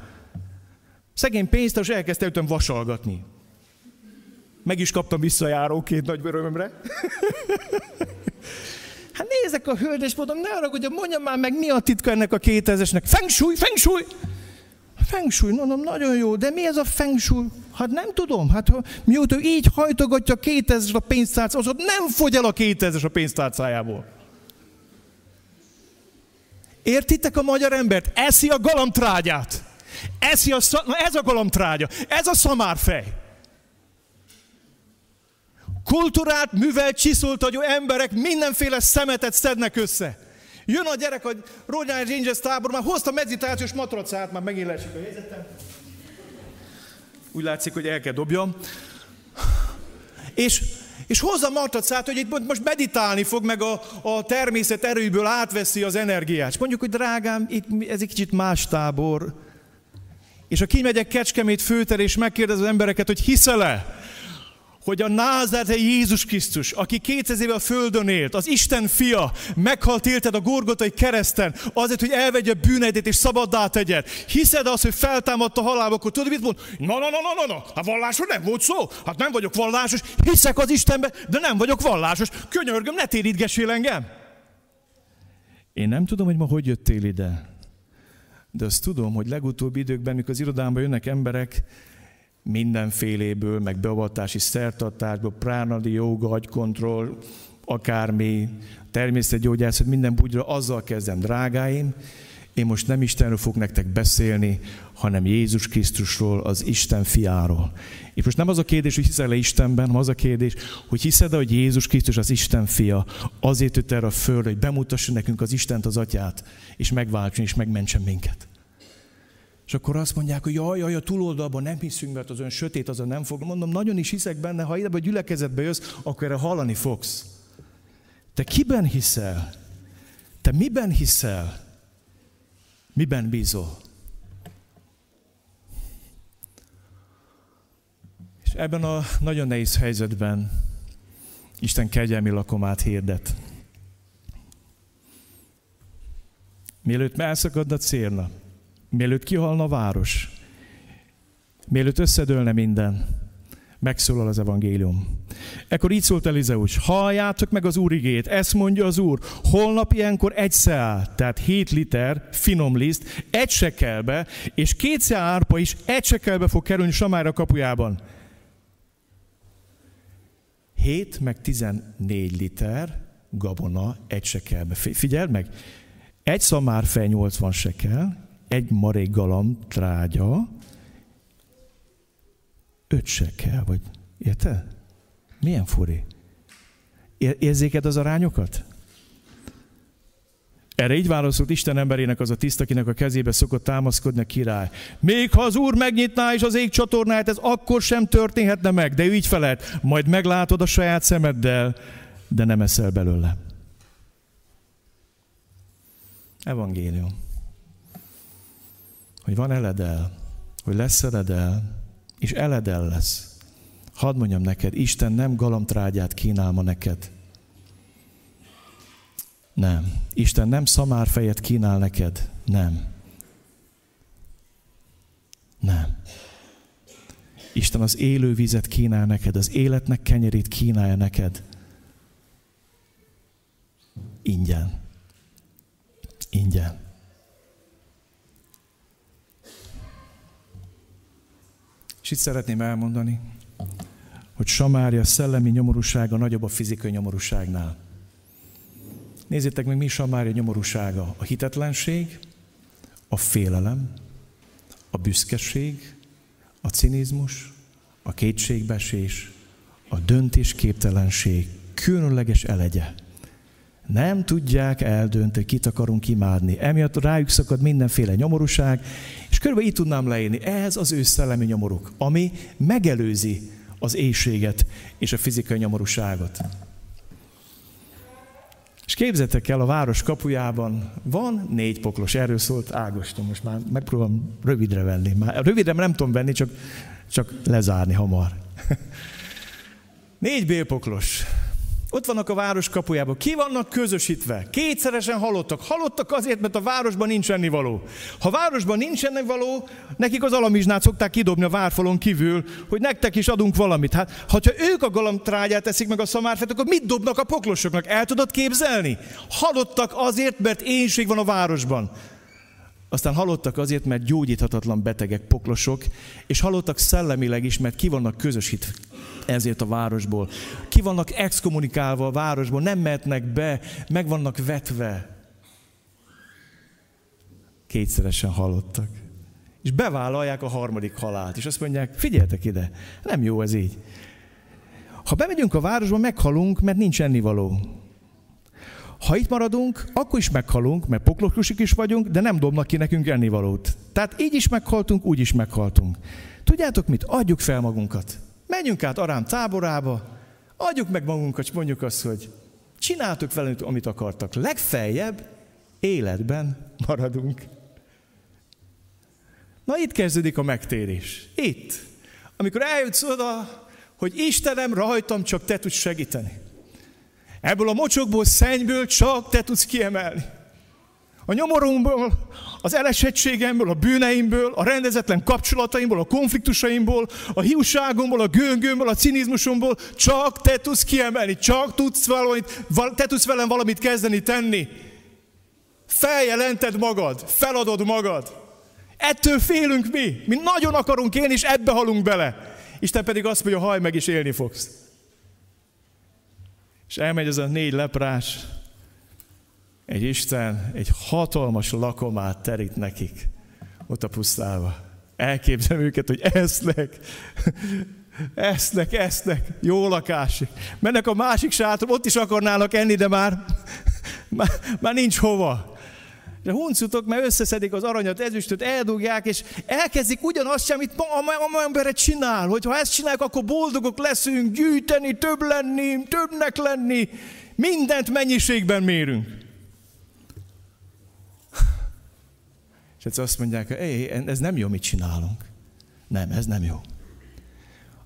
Szegény pénztárs elkezdte előttem vasalgatni. Meg is kaptam visszajáróként nagy örömömre. Hát nézek a hölgy, és mondom, ne arra, hogy mondjam már meg, mi a titka ennek a 2000-esnek. Fengsúly, fengsúly! Fengsúly, mondom, nagyon jó, de mi ez a fengsúly? Hát nem tudom, hát mióta így hajtogatja a 2000 a pénztárcájából, az ott nem fogy el a 2000 a pénztárcájából. Értitek a magyar embert? Eszi a galamtrágyát. Eszi a, na ez a galamtrágya, ez a szamárfej kulturált, művelt, csiszoltagyú emberek mindenféle szemetet szednek össze. Jön a gyerek a Royal Rangers tábor, már hozta meditációs matracát, már megint leesik a helyzetem. Úgy látszik, hogy el kell dobjam. És, és hozza matracát, hogy itt most meditálni fog, meg a, a természet erőből átveszi az energiát. És mondjuk, hogy drágám, itt, ez egy kicsit más tábor. És ha kimegyek Kecskemét főter, és megkérdez az embereket, hogy hiszel-e, hogy a názerte Jézus Krisztus, aki 2000 éve a földön élt, az Isten fia, meghalt élted a gorgotai kereszten, azért, hogy elvegye bűneidet és szabaddá tegyed. Hiszed azt, hogy feltámadt a halálba, akkor tudod, mit mond? Na, na, na, na, na, na, hát vallásról nem volt szó. Hát nem vagyok vallásos, hiszek az Istenbe, de nem vagyok vallásos. Könyörgöm, ne térítgessél engem. Én nem tudom, hogy ma hogy jöttél ide. De azt tudom, hogy legutóbbi időkben, mikor az irodámba jönnek emberek, mindenféléből, meg beavatási szertartásból, pránadi joga, agykontroll, akármi, természetgyógyászat, minden bugyra, azzal kezdem, drágáim, én most nem Istenről fogok nektek beszélni, hanem Jézus Krisztusról, az Isten fiáról. És most nem az a kérdés, hogy hiszel-e Istenben, hanem az a kérdés, hogy hiszed hogy Jézus Krisztus az Isten fia, azért jött erre a földre, hogy bemutassa nekünk az Istent, az Atyát, és megváltson, és megmentsen minket. És akkor azt mondják, hogy jaj, jaj, a túloldalban nem hiszünk, mert az ön sötét, azon nem fog. Mondom, nagyon is hiszek benne, ha ide a gyülekezetbe jössz, akkor erre hallani fogsz. Te kiben hiszel? Te miben hiszel? Miben bízol? És ebben a nagyon nehéz helyzetben Isten kegyelmi lakomát hirdet. Mielőtt elszakadna a célna, Mielőtt kihalna a város, mielőtt összedőlne minden, megszólal az evangélium. Ekkor így szólt Elizeus, halljátok meg az Úr igét, ezt mondja az Úr, holnap ilyenkor egy szeál, tehát 7 liter finom liszt, egy sekelbe, és két szeál árpa is egy sekelbe fog kerülni Samára kapujában. 7 meg 14 liter gabona egy sekelbe. Figyeld meg, egy szamárfej 80 sekel, egy marék galamb trágya, öt se kell, vagy érted? Milyen furi? Érzéked az arányokat? Erre így válaszolt Isten emberének az a tiszt, akinek a kezébe szokott támaszkodni a király. Még ha az Úr megnyitná is az ég csatornáját, ez akkor sem történhetne meg. De ő így felelt, majd meglátod a saját szemeddel, de nem eszel belőle. Evangélium. Hogy van eledel, hogy lesz eledel, és eledel lesz. Hadd mondjam neked, Isten nem galamtrágyát kínál ma neked, nem. Isten nem szamárfejet kínál neked. Nem. Nem. Isten az élő vizet kínál neked, az életnek kenyerét kínálja neked. Ingyen. Ingyen. És itt szeretném elmondani, hogy Samária szellemi nyomorúsága nagyobb a fizikai nyomorúságnál. Nézzétek meg, mi is a Mária nyomorúsága. A hitetlenség, a félelem, a büszkeség, a cinizmus, a kétségbesés, a döntésképtelenség különleges elegye. Nem tudják eldönteni, kit akarunk imádni. Emiatt rájuk szakad mindenféle nyomorúság, és körülbelül így tudnám leírni. Ez az ő szellemi nyomoruk, ami megelőzi az éjséget és a fizikai nyomorúságot. És képzetek el, a város kapujában van négy poklos, erről szólt Ágoston, most már megpróbálom rövidre venni. Már rövidre nem tudom venni, csak, csak lezárni hamar. négy bélpoklos. Ott vannak a város kapujában. Ki vannak közösítve? Kétszeresen halottak. Halottak azért, mert a városban nincs ennivaló. Ha városban nincs ennivaló, nekik az alamizsnát szokták kidobni a várfalon kívül, hogy nektek is adunk valamit. Hát, ha ők a galamtrágyát teszik meg a szamárfet, akkor mit dobnak a poklosoknak? El tudod képzelni? Halottak azért, mert énség van a városban. Aztán halottak azért, mert gyógyíthatatlan betegek, poklosok, és halottak szellemileg is, mert ki vannak közösítve ezért a városból. Ki vannak exkommunikálva a városból, nem mehetnek be, meg vannak vetve. Kétszeresen halottak. És bevállalják a harmadik halált, és azt mondják, figyeltek ide, nem jó ez így. Ha bemegyünk a városba, meghalunk, mert nincs ennivaló. Ha itt maradunk, akkor is meghalunk, mert poklokosik is vagyunk, de nem dobnak ki nekünk ennivalót. Tehát így is meghaltunk, úgy is meghaltunk. Tudjátok mit? Adjuk fel magunkat. Menjünk át Arám táborába, adjuk meg magunkat, és mondjuk azt, hogy csináltuk velünk, amit akartak. Legfeljebb életben maradunk. Na itt kezdődik a megtérés. Itt. Amikor eljutsz oda, hogy Istenem, rajtam csak te tudsz segíteni. Ebből a mocsokból, szennyből csak te tudsz kiemelni. A nyomoromból, az elesettségemből, a bűneimből, a rendezetlen kapcsolataimból, a konfliktusaimból, a hiúságomból, a gőngőmből, a cinizmusomból csak te tudsz kiemelni, csak tudsz valamit, te tudsz velem valamit kezdeni, tenni. Feljelented magad, feladod magad. Ettől félünk mi. Mi nagyon akarunk élni, és ebbe halunk bele. Isten pedig azt mondja, haj meg is élni fogsz. És elmegy ez a négy leprás, egy Isten egy hatalmas lakomát terít nekik ott a pusztába. Elképzelem őket, hogy esznek, esznek, esznek, jó lakás. Mennek a másik sátor, ott is akarnának enni, de már, már, már nincs hova. De huncutok, mert összeszedik az aranyat, ezüstöt, eldugják, és elkezdik ugyanazt sem, amit ma embere csinál, hogy ha ezt csinálják, akkor boldogok leszünk, gyűjteni, több lenni, többnek lenni, mindent mennyiségben mérünk. És egyszer azt mondják, hogy ez nem jó, mit csinálunk. Nem, ez nem jó.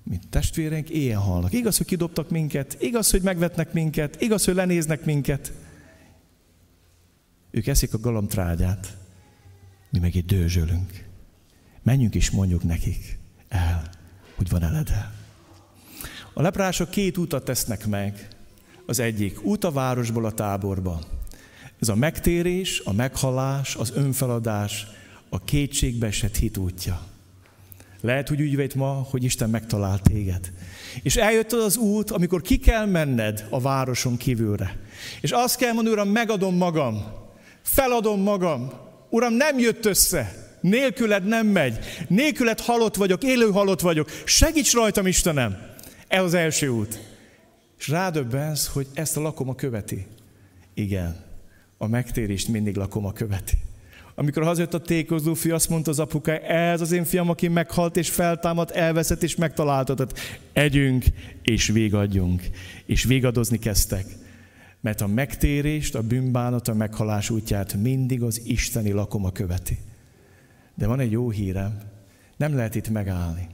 Mint testvéreink éjjel halnak. Igaz, hogy kidobtak minket, igaz, hogy megvetnek minket, igaz, hogy lenéznek minket. Ők eszik a galamtrágyát, mi meg itt dőzsölünk. Menjünk is mondjuk nekik el, hogy van eledel. A leprások két utat tesznek meg. Az egyik út a városból a táborba. Ez a megtérés, a meghalás, az önfeladás, a kétségbe esett hit útja. Lehet, hogy úgy vét ma, hogy Isten megtalál téged. És eljött az az út, amikor ki kell menned a városon kívülre. És azt kell mondani, Uram, megadom magam, feladom magam. Uram, nem jött össze, nélküled nem megy, nélküled halott vagyok, élő halott vagyok, segíts rajtam, Istenem. Ez az első út. És rádöbbensz, hogy ezt a lakoma követi. Igen, a megtérést mindig lakoma követi. Amikor hazajött a tékozó fiú, azt mondta az apuka, ez az én fiam, aki meghalt és feltámadt, elveszett és megtaláltatott. Együnk és végadjunk. És végadozni kezdtek. Mert a megtérést, a bűnbánat, a meghalás útját mindig az isteni lakoma követi. De van egy jó hírem, nem lehet itt megállni.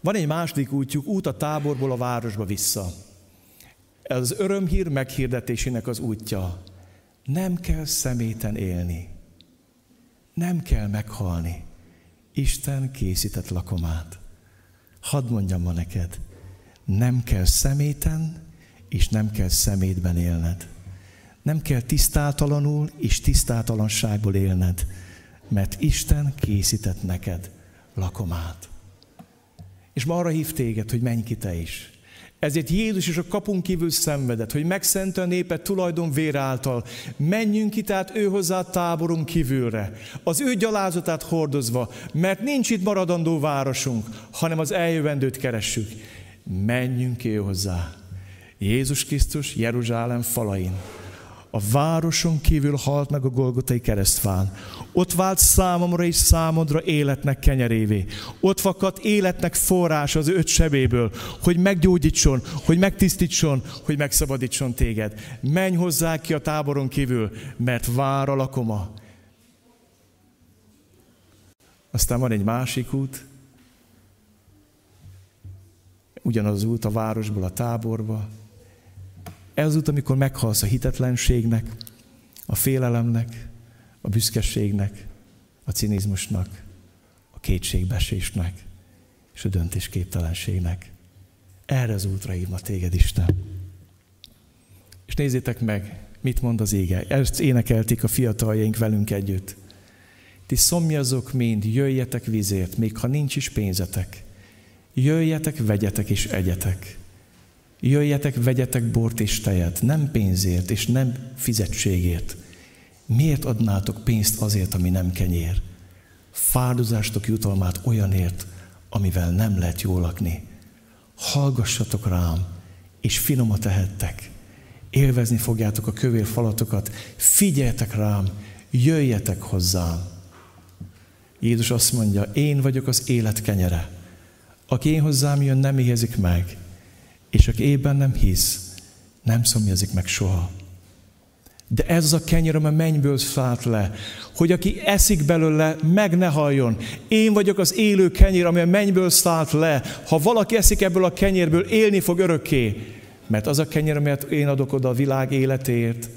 Van egy második útjuk, út a táborból a városba vissza. Ez az örömhír meghirdetésének az útja. Nem kell szeméten élni. Nem kell meghalni. Isten készített lakomát. Hadd mondjam ma neked, nem kell szeméten, és nem kell szemétben élned. Nem kell tisztátalanul és tisztátalanságból élned, mert Isten készített neked lakomát. És ma arra hív téged, hogy menj ki te is. Ezért Jézus is a kapunk kívül szenvedett, hogy megszente a népet tulajdon vér által. Menjünk ki tehát ő hozzá táborunk kívülre, az ő gyalázatát hordozva, mert nincs itt maradandó városunk, hanem az eljövendőt keressük. Menjünk ki ő. Jézus Krisztus Jeruzsálem falain a városon kívül halt meg a Golgotai keresztfán. Ott vált számomra és számodra életnek kenyerévé. Ott fakadt életnek forrás az öt sebéből, hogy meggyógyítson, hogy megtisztítson, hogy megszabadítson téged. Menj hozzá ki a táboron kívül, mert vár a lakoma. Aztán van egy másik út, ugyanaz az út a városból a táborba, ez az út, amikor meghalsz a hitetlenségnek, a félelemnek, a büszkeségnek, a cinizmusnak, a kétségbesésnek és a döntésképtelenségnek. Erre az útra hív ma téged Isten. És nézzétek meg, mit mond az ége. Ezt énekelték a fiataljaink velünk együtt. Ti szomjazok mind, jöjjetek vizért, még ha nincs is pénzetek. Jöjjetek, vegyetek és egyetek. Jöjjetek, vegyetek bort és tejet, nem pénzért és nem fizetségért. Miért adnátok pénzt azért, ami nem kenyér? Fáldozástok jutalmát olyanért, amivel nem lehet jól lakni. Hallgassatok rám, és finomat tehettek. Élvezni fogjátok a kövér falatokat. Figyeljetek rám, jöjjetek hozzám. Jézus azt mondja, én vagyok az élet kenyere. Aki én hozzám jön, nem éhezik meg és aki ében nem hisz, nem szomjazik meg soha. De ez az a kenyér, amely mennyből szállt le, hogy aki eszik belőle, meg ne halljon. Én vagyok az élő kenyér, amely a mennyből szállt le. Ha valaki eszik ebből a kenyérből, élni fog örökké. Mert az a kenyér, amelyet én adok oda a világ életéért,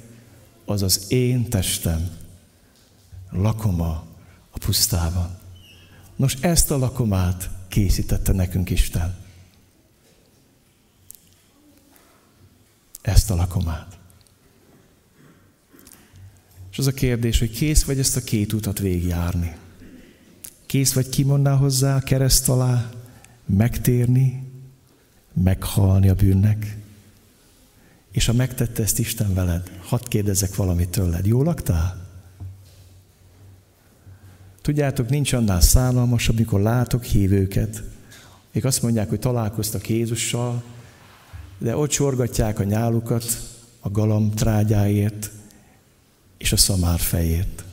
az az én testem. Lakoma a pusztában. Nos, ezt a lakomát készítette nekünk Isten. Ezt a lakomát. És az a kérdés, hogy kész vagy ezt a két utat végigjárni. Kész vagy kimondná hozzá a kereszt alá, megtérni, meghalni a bűnnek. És ha megtette ezt Isten veled, hadd kérdezzek valamit tőled. Jól laktál? Tudjátok, nincs annál szállalmasabb, amikor látok hívőket, még azt mondják, hogy találkoztak Jézussal, de ott sorgatják a nyálukat a galam trágyáért és a szamár fejét.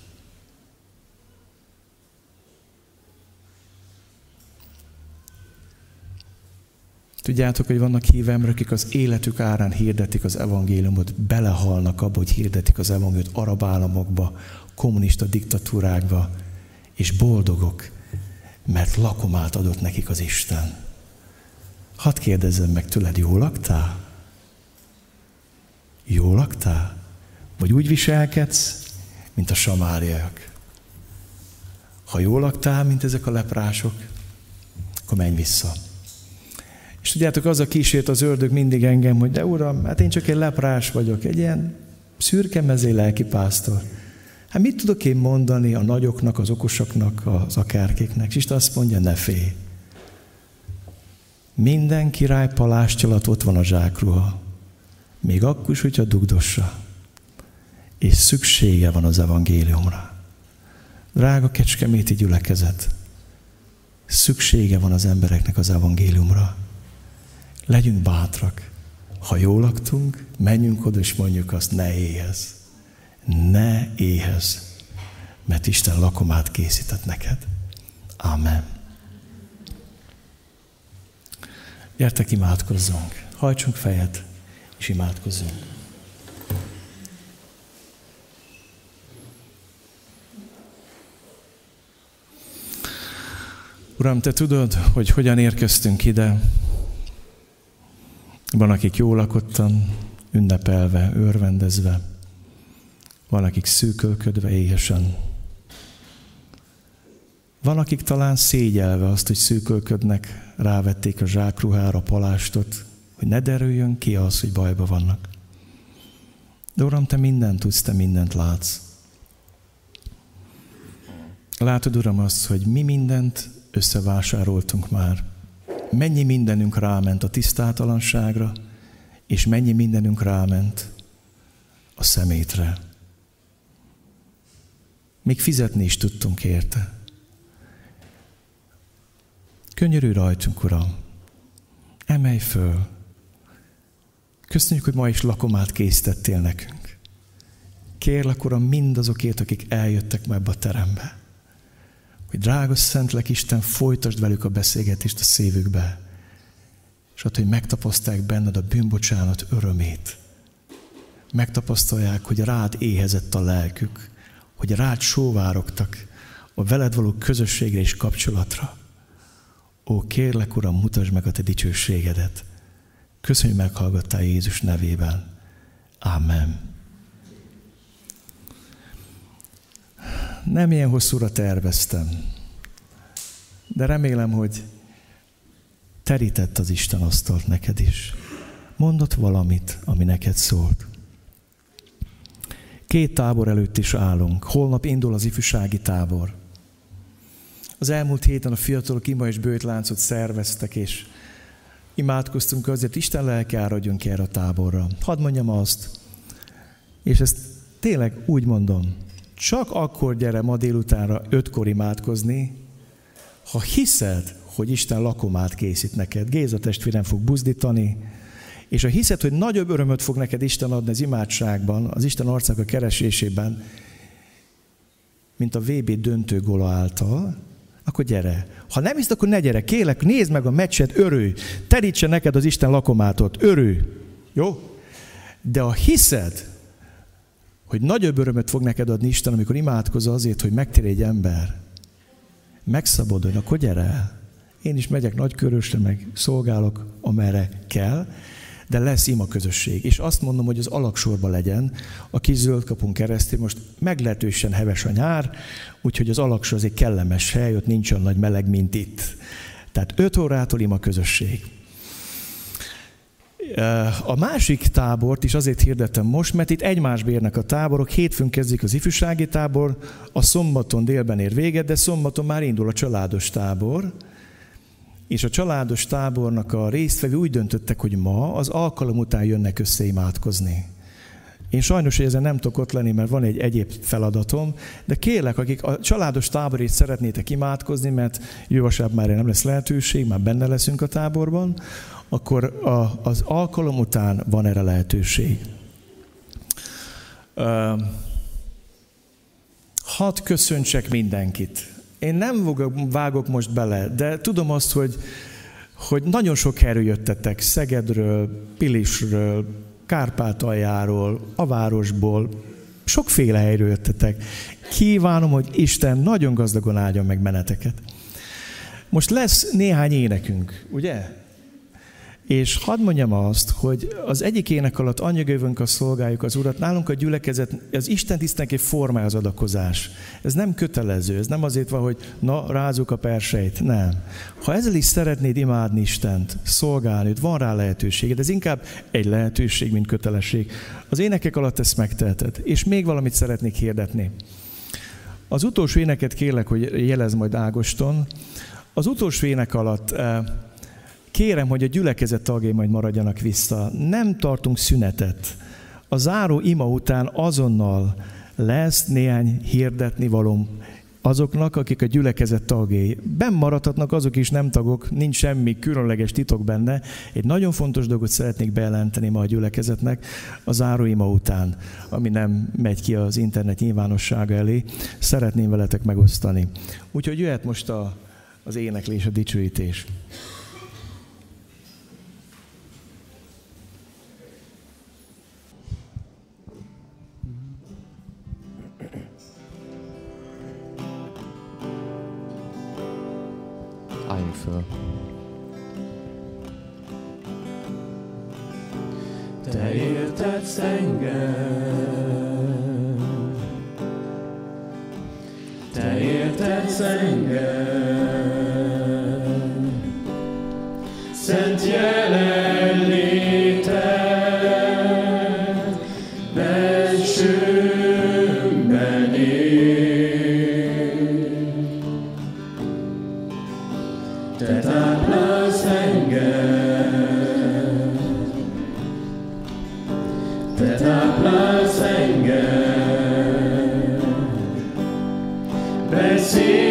Tudjátok, hogy vannak hívemre, akik az életük árán hirdetik az evangéliumot, belehalnak abba, hogy hirdetik az evangéliumot arab államokba, kommunista diktatúrákba, és boldogok, mert lakomát adott nekik az Isten. Hadd kérdezzem meg tőled, jól laktál? Jól laktál? Vagy úgy viselkedsz, mint a samáriak? Ha jól laktál, mint ezek a leprások, akkor menj vissza. És tudjátok, az a kísért az ördög mindig engem, hogy de uram, hát én csak egy leprás vagyok, egy ilyen szürke mezé lelkipásztor. Hát mit tudok én mondani a nagyoknak, az okosoknak, az akárkéknek? És Isten azt mondja, ne félj. Minden király palástja alatt ott van a zsákruha. Még akkor is, hogyha dugdossa. És szüksége van az evangéliumra. Drága kecskeméti gyülekezet, szüksége van az embereknek az evangéliumra. Legyünk bátrak. Ha jól laktunk, menjünk oda és mondjuk azt, ne éhez. ne éhez, mert Isten lakomát készített neked. Amen. Gyertek, imádkozzunk. Hajtsunk fejet, és imádkozzunk. Uram, Te tudod, hogy hogyan érkeztünk ide. Van, akik jól lakottan, ünnepelve, örvendezve. Van, akik szűkölködve, éhesen. Van, akik talán szégyelve azt, hogy szűkölködnek, rávették a zsákruhára, palástot, hogy ne derüljön ki az, hogy bajba vannak. De Uram, Te mindent tudsz, Te mindent látsz. Látod, Uram, azt, hogy mi mindent összevásároltunk már. Mennyi mindenünk ráment a tisztátalanságra, és mennyi mindenünk ráment a szemétre. Még fizetni is tudtunk érte. Könyörű rajtunk, Uram. Emelj föl. Köszönjük, hogy ma is lakomát készítettél nekünk. Kérlek, Uram, mindazokért, akik eljöttek ebbe a terembe hogy drága Szentlek Isten, folytasd velük a beszélgetést a szívükbe, és ott, hogy megtapasztalják benned a bűnbocsánat örömét. Megtapasztalják, hogy rád éhezett a lelkük, hogy rád sóvárogtak a veled való közösségre és kapcsolatra. Ó, kérlek, Uram, mutasd meg a te dicsőségedet. Köszönjük, hogy meghallgattál Jézus nevében. Amen. nem ilyen hosszúra terveztem, de remélem, hogy terített az Isten asztalt neked is. Mondott valamit, ami neked szólt. Két tábor előtt is állunk. Holnap indul az ifjúsági tábor. Az elmúlt héten a fiatalok ima és bőtláncot szerveztek, és imádkoztunk azért, Isten lelke áradjon erre a táborra. Hadd mondjam azt, és ezt tényleg úgy mondom, csak akkor gyere ma délutánra ötkor imádkozni, ha hiszed, hogy Isten lakomát készít neked. Géza testvérem fog buzdítani, és ha hiszed, hogy nagyobb örömöt fog neked Isten adni az imádságban, az Isten arcának a keresésében, mint a VB döntő gola által, akkor gyere. Ha nem hiszed, akkor ne gyere. Kélek, nézd meg a meccset, örülj. Terítse neked az Isten lakomátot, örülj. Jó? De ha hiszed, hogy nagyobb örömöt fog neked adni Isten, amikor imádkozol azért, hogy megtérj egy ember. Megszabadulj, akkor gyere el. Én is megyek nagykörösre, meg szolgálok, amerre kell, de lesz ima közösség. És azt mondom, hogy az alaksorba legyen, a kis zöld kapunk keresztül. Most meglehetősen heves a nyár, úgyhogy az alaksor az egy kellemes hely, ott nincs olyan nagy meleg, mint itt. Tehát 5 órától ima közösség. A másik tábort is azért hirdettem most, mert itt egymásba érnek a táborok. Hétfőn kezdik az ifjúsági tábor, a szombaton délben ér véget, de szombaton már indul a családos tábor. És a családos tábornak a résztvevő úgy döntöttek, hogy ma az alkalom után jönnek össze imádkozni. Én sajnos, hogy ezen nem tudok ott lenni, mert van egy egyéb feladatom, de kérlek, akik a családos táborét szeretnétek imádkozni, mert jövő már nem lesz lehetőség, már benne leszünk a táborban, akkor a, az alkalom után van erre lehetőség. Uh, hadd köszöntsek mindenkit. Én nem vágok most bele, de tudom azt, hogy, hogy nagyon sok helyről jöttetek, Szegedről, Pilisről, Kárpátaljáról, a városból, sokféle helyről jöttetek. Kívánom, hogy Isten nagyon gazdagon áldjon meg meneteket. Most lesz néhány énekünk, ugye? És hadd mondjam azt, hogy az egyik ének alatt a szolgáljuk az Urat, nálunk a gyülekezet, az Isten tisztenek egy formája az adakozás. Ez nem kötelező, ez nem azért van, hogy na, rázuk a perseit, nem. Ha ezzel is szeretnéd imádni Istent, szolgálni, van rá lehetőséged, ez inkább egy lehetőség, mint kötelesség. Az énekek alatt ezt megteheted. És még valamit szeretnék hirdetni. Az utolsó éneket kérlek, hogy jelez majd Ágoston. Az utolsó ének alatt eh, Kérem, hogy a gyülekezet tagjai majd maradjanak vissza. Nem tartunk szünetet. A záró ima után azonnal lesz néhány hirdetni valóm azoknak, akik a gyülekezet tagjai. Ben maradhatnak azok is nem tagok, nincs semmi különleges titok benne. Egy nagyon fontos dolgot szeretnék bejelenteni ma a gyülekezetnek a záróima után, ami nem megy ki az internet nyilvánossága elé. Szeretném veletek megosztani. Úgyhogy jöhet most a, az éneklés, a dicsőítés. Föl. Te értetsz engem, Te értetsz engem, Szent jelenléted, Blessed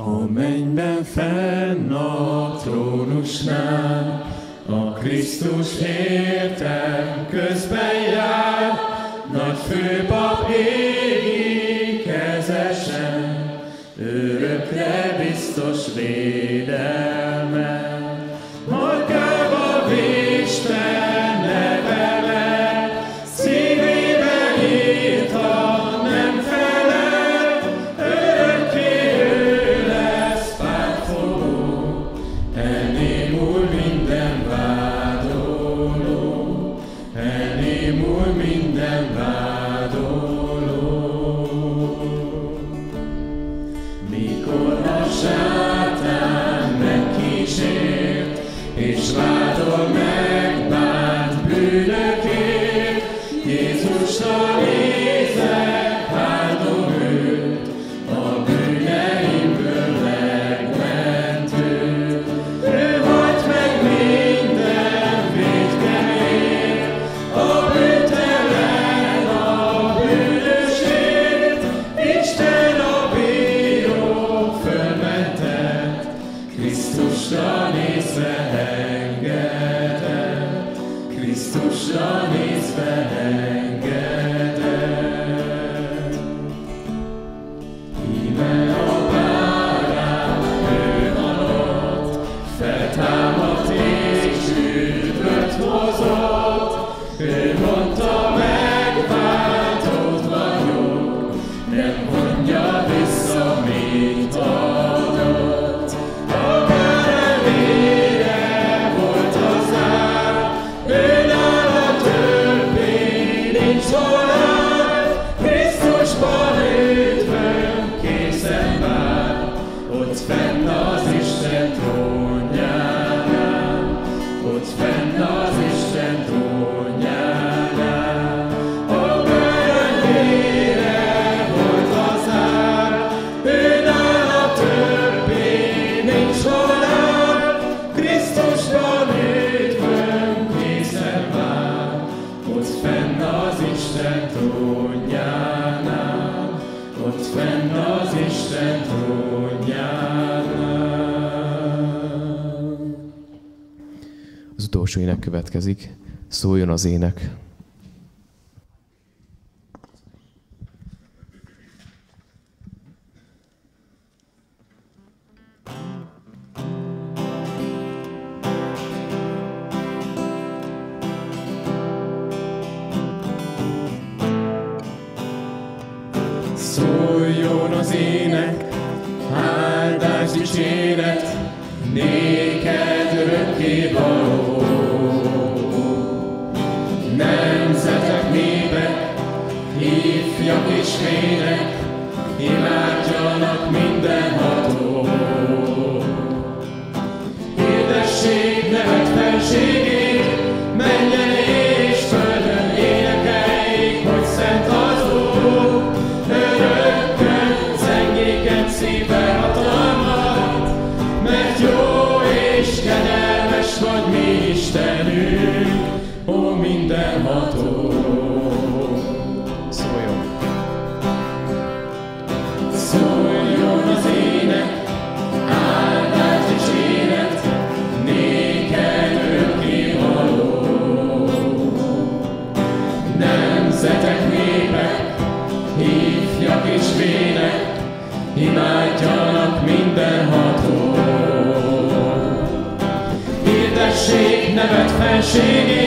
A mennyben fenn a trónusnál, a Krisztus értem közben jár, nagy főpap égi kezesen, örökre biztos védelme. következik, szóljon az ének. Spirit. nevet fenségi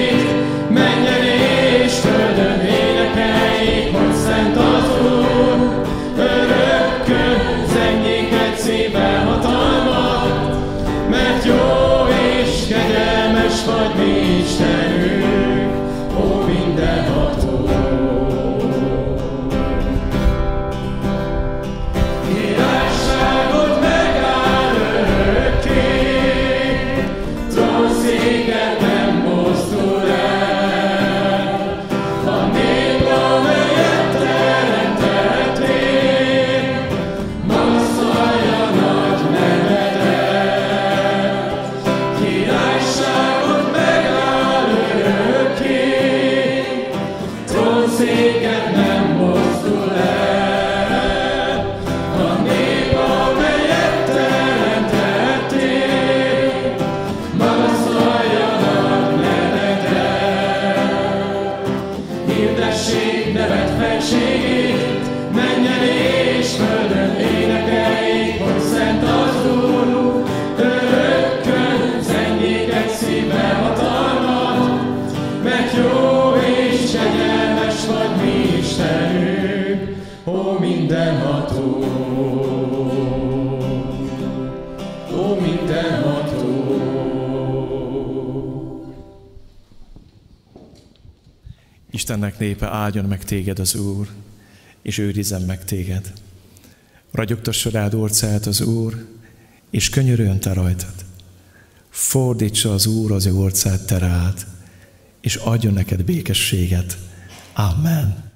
Istennek népe áldjon meg téged az Úr, és őrizzen meg téged. Ragyogtassa rád orcáját az Úr, és könyörüljön te rajtad. Fordítsa az Úr az ő orcát te rád, és adjon neked békességet. Amen.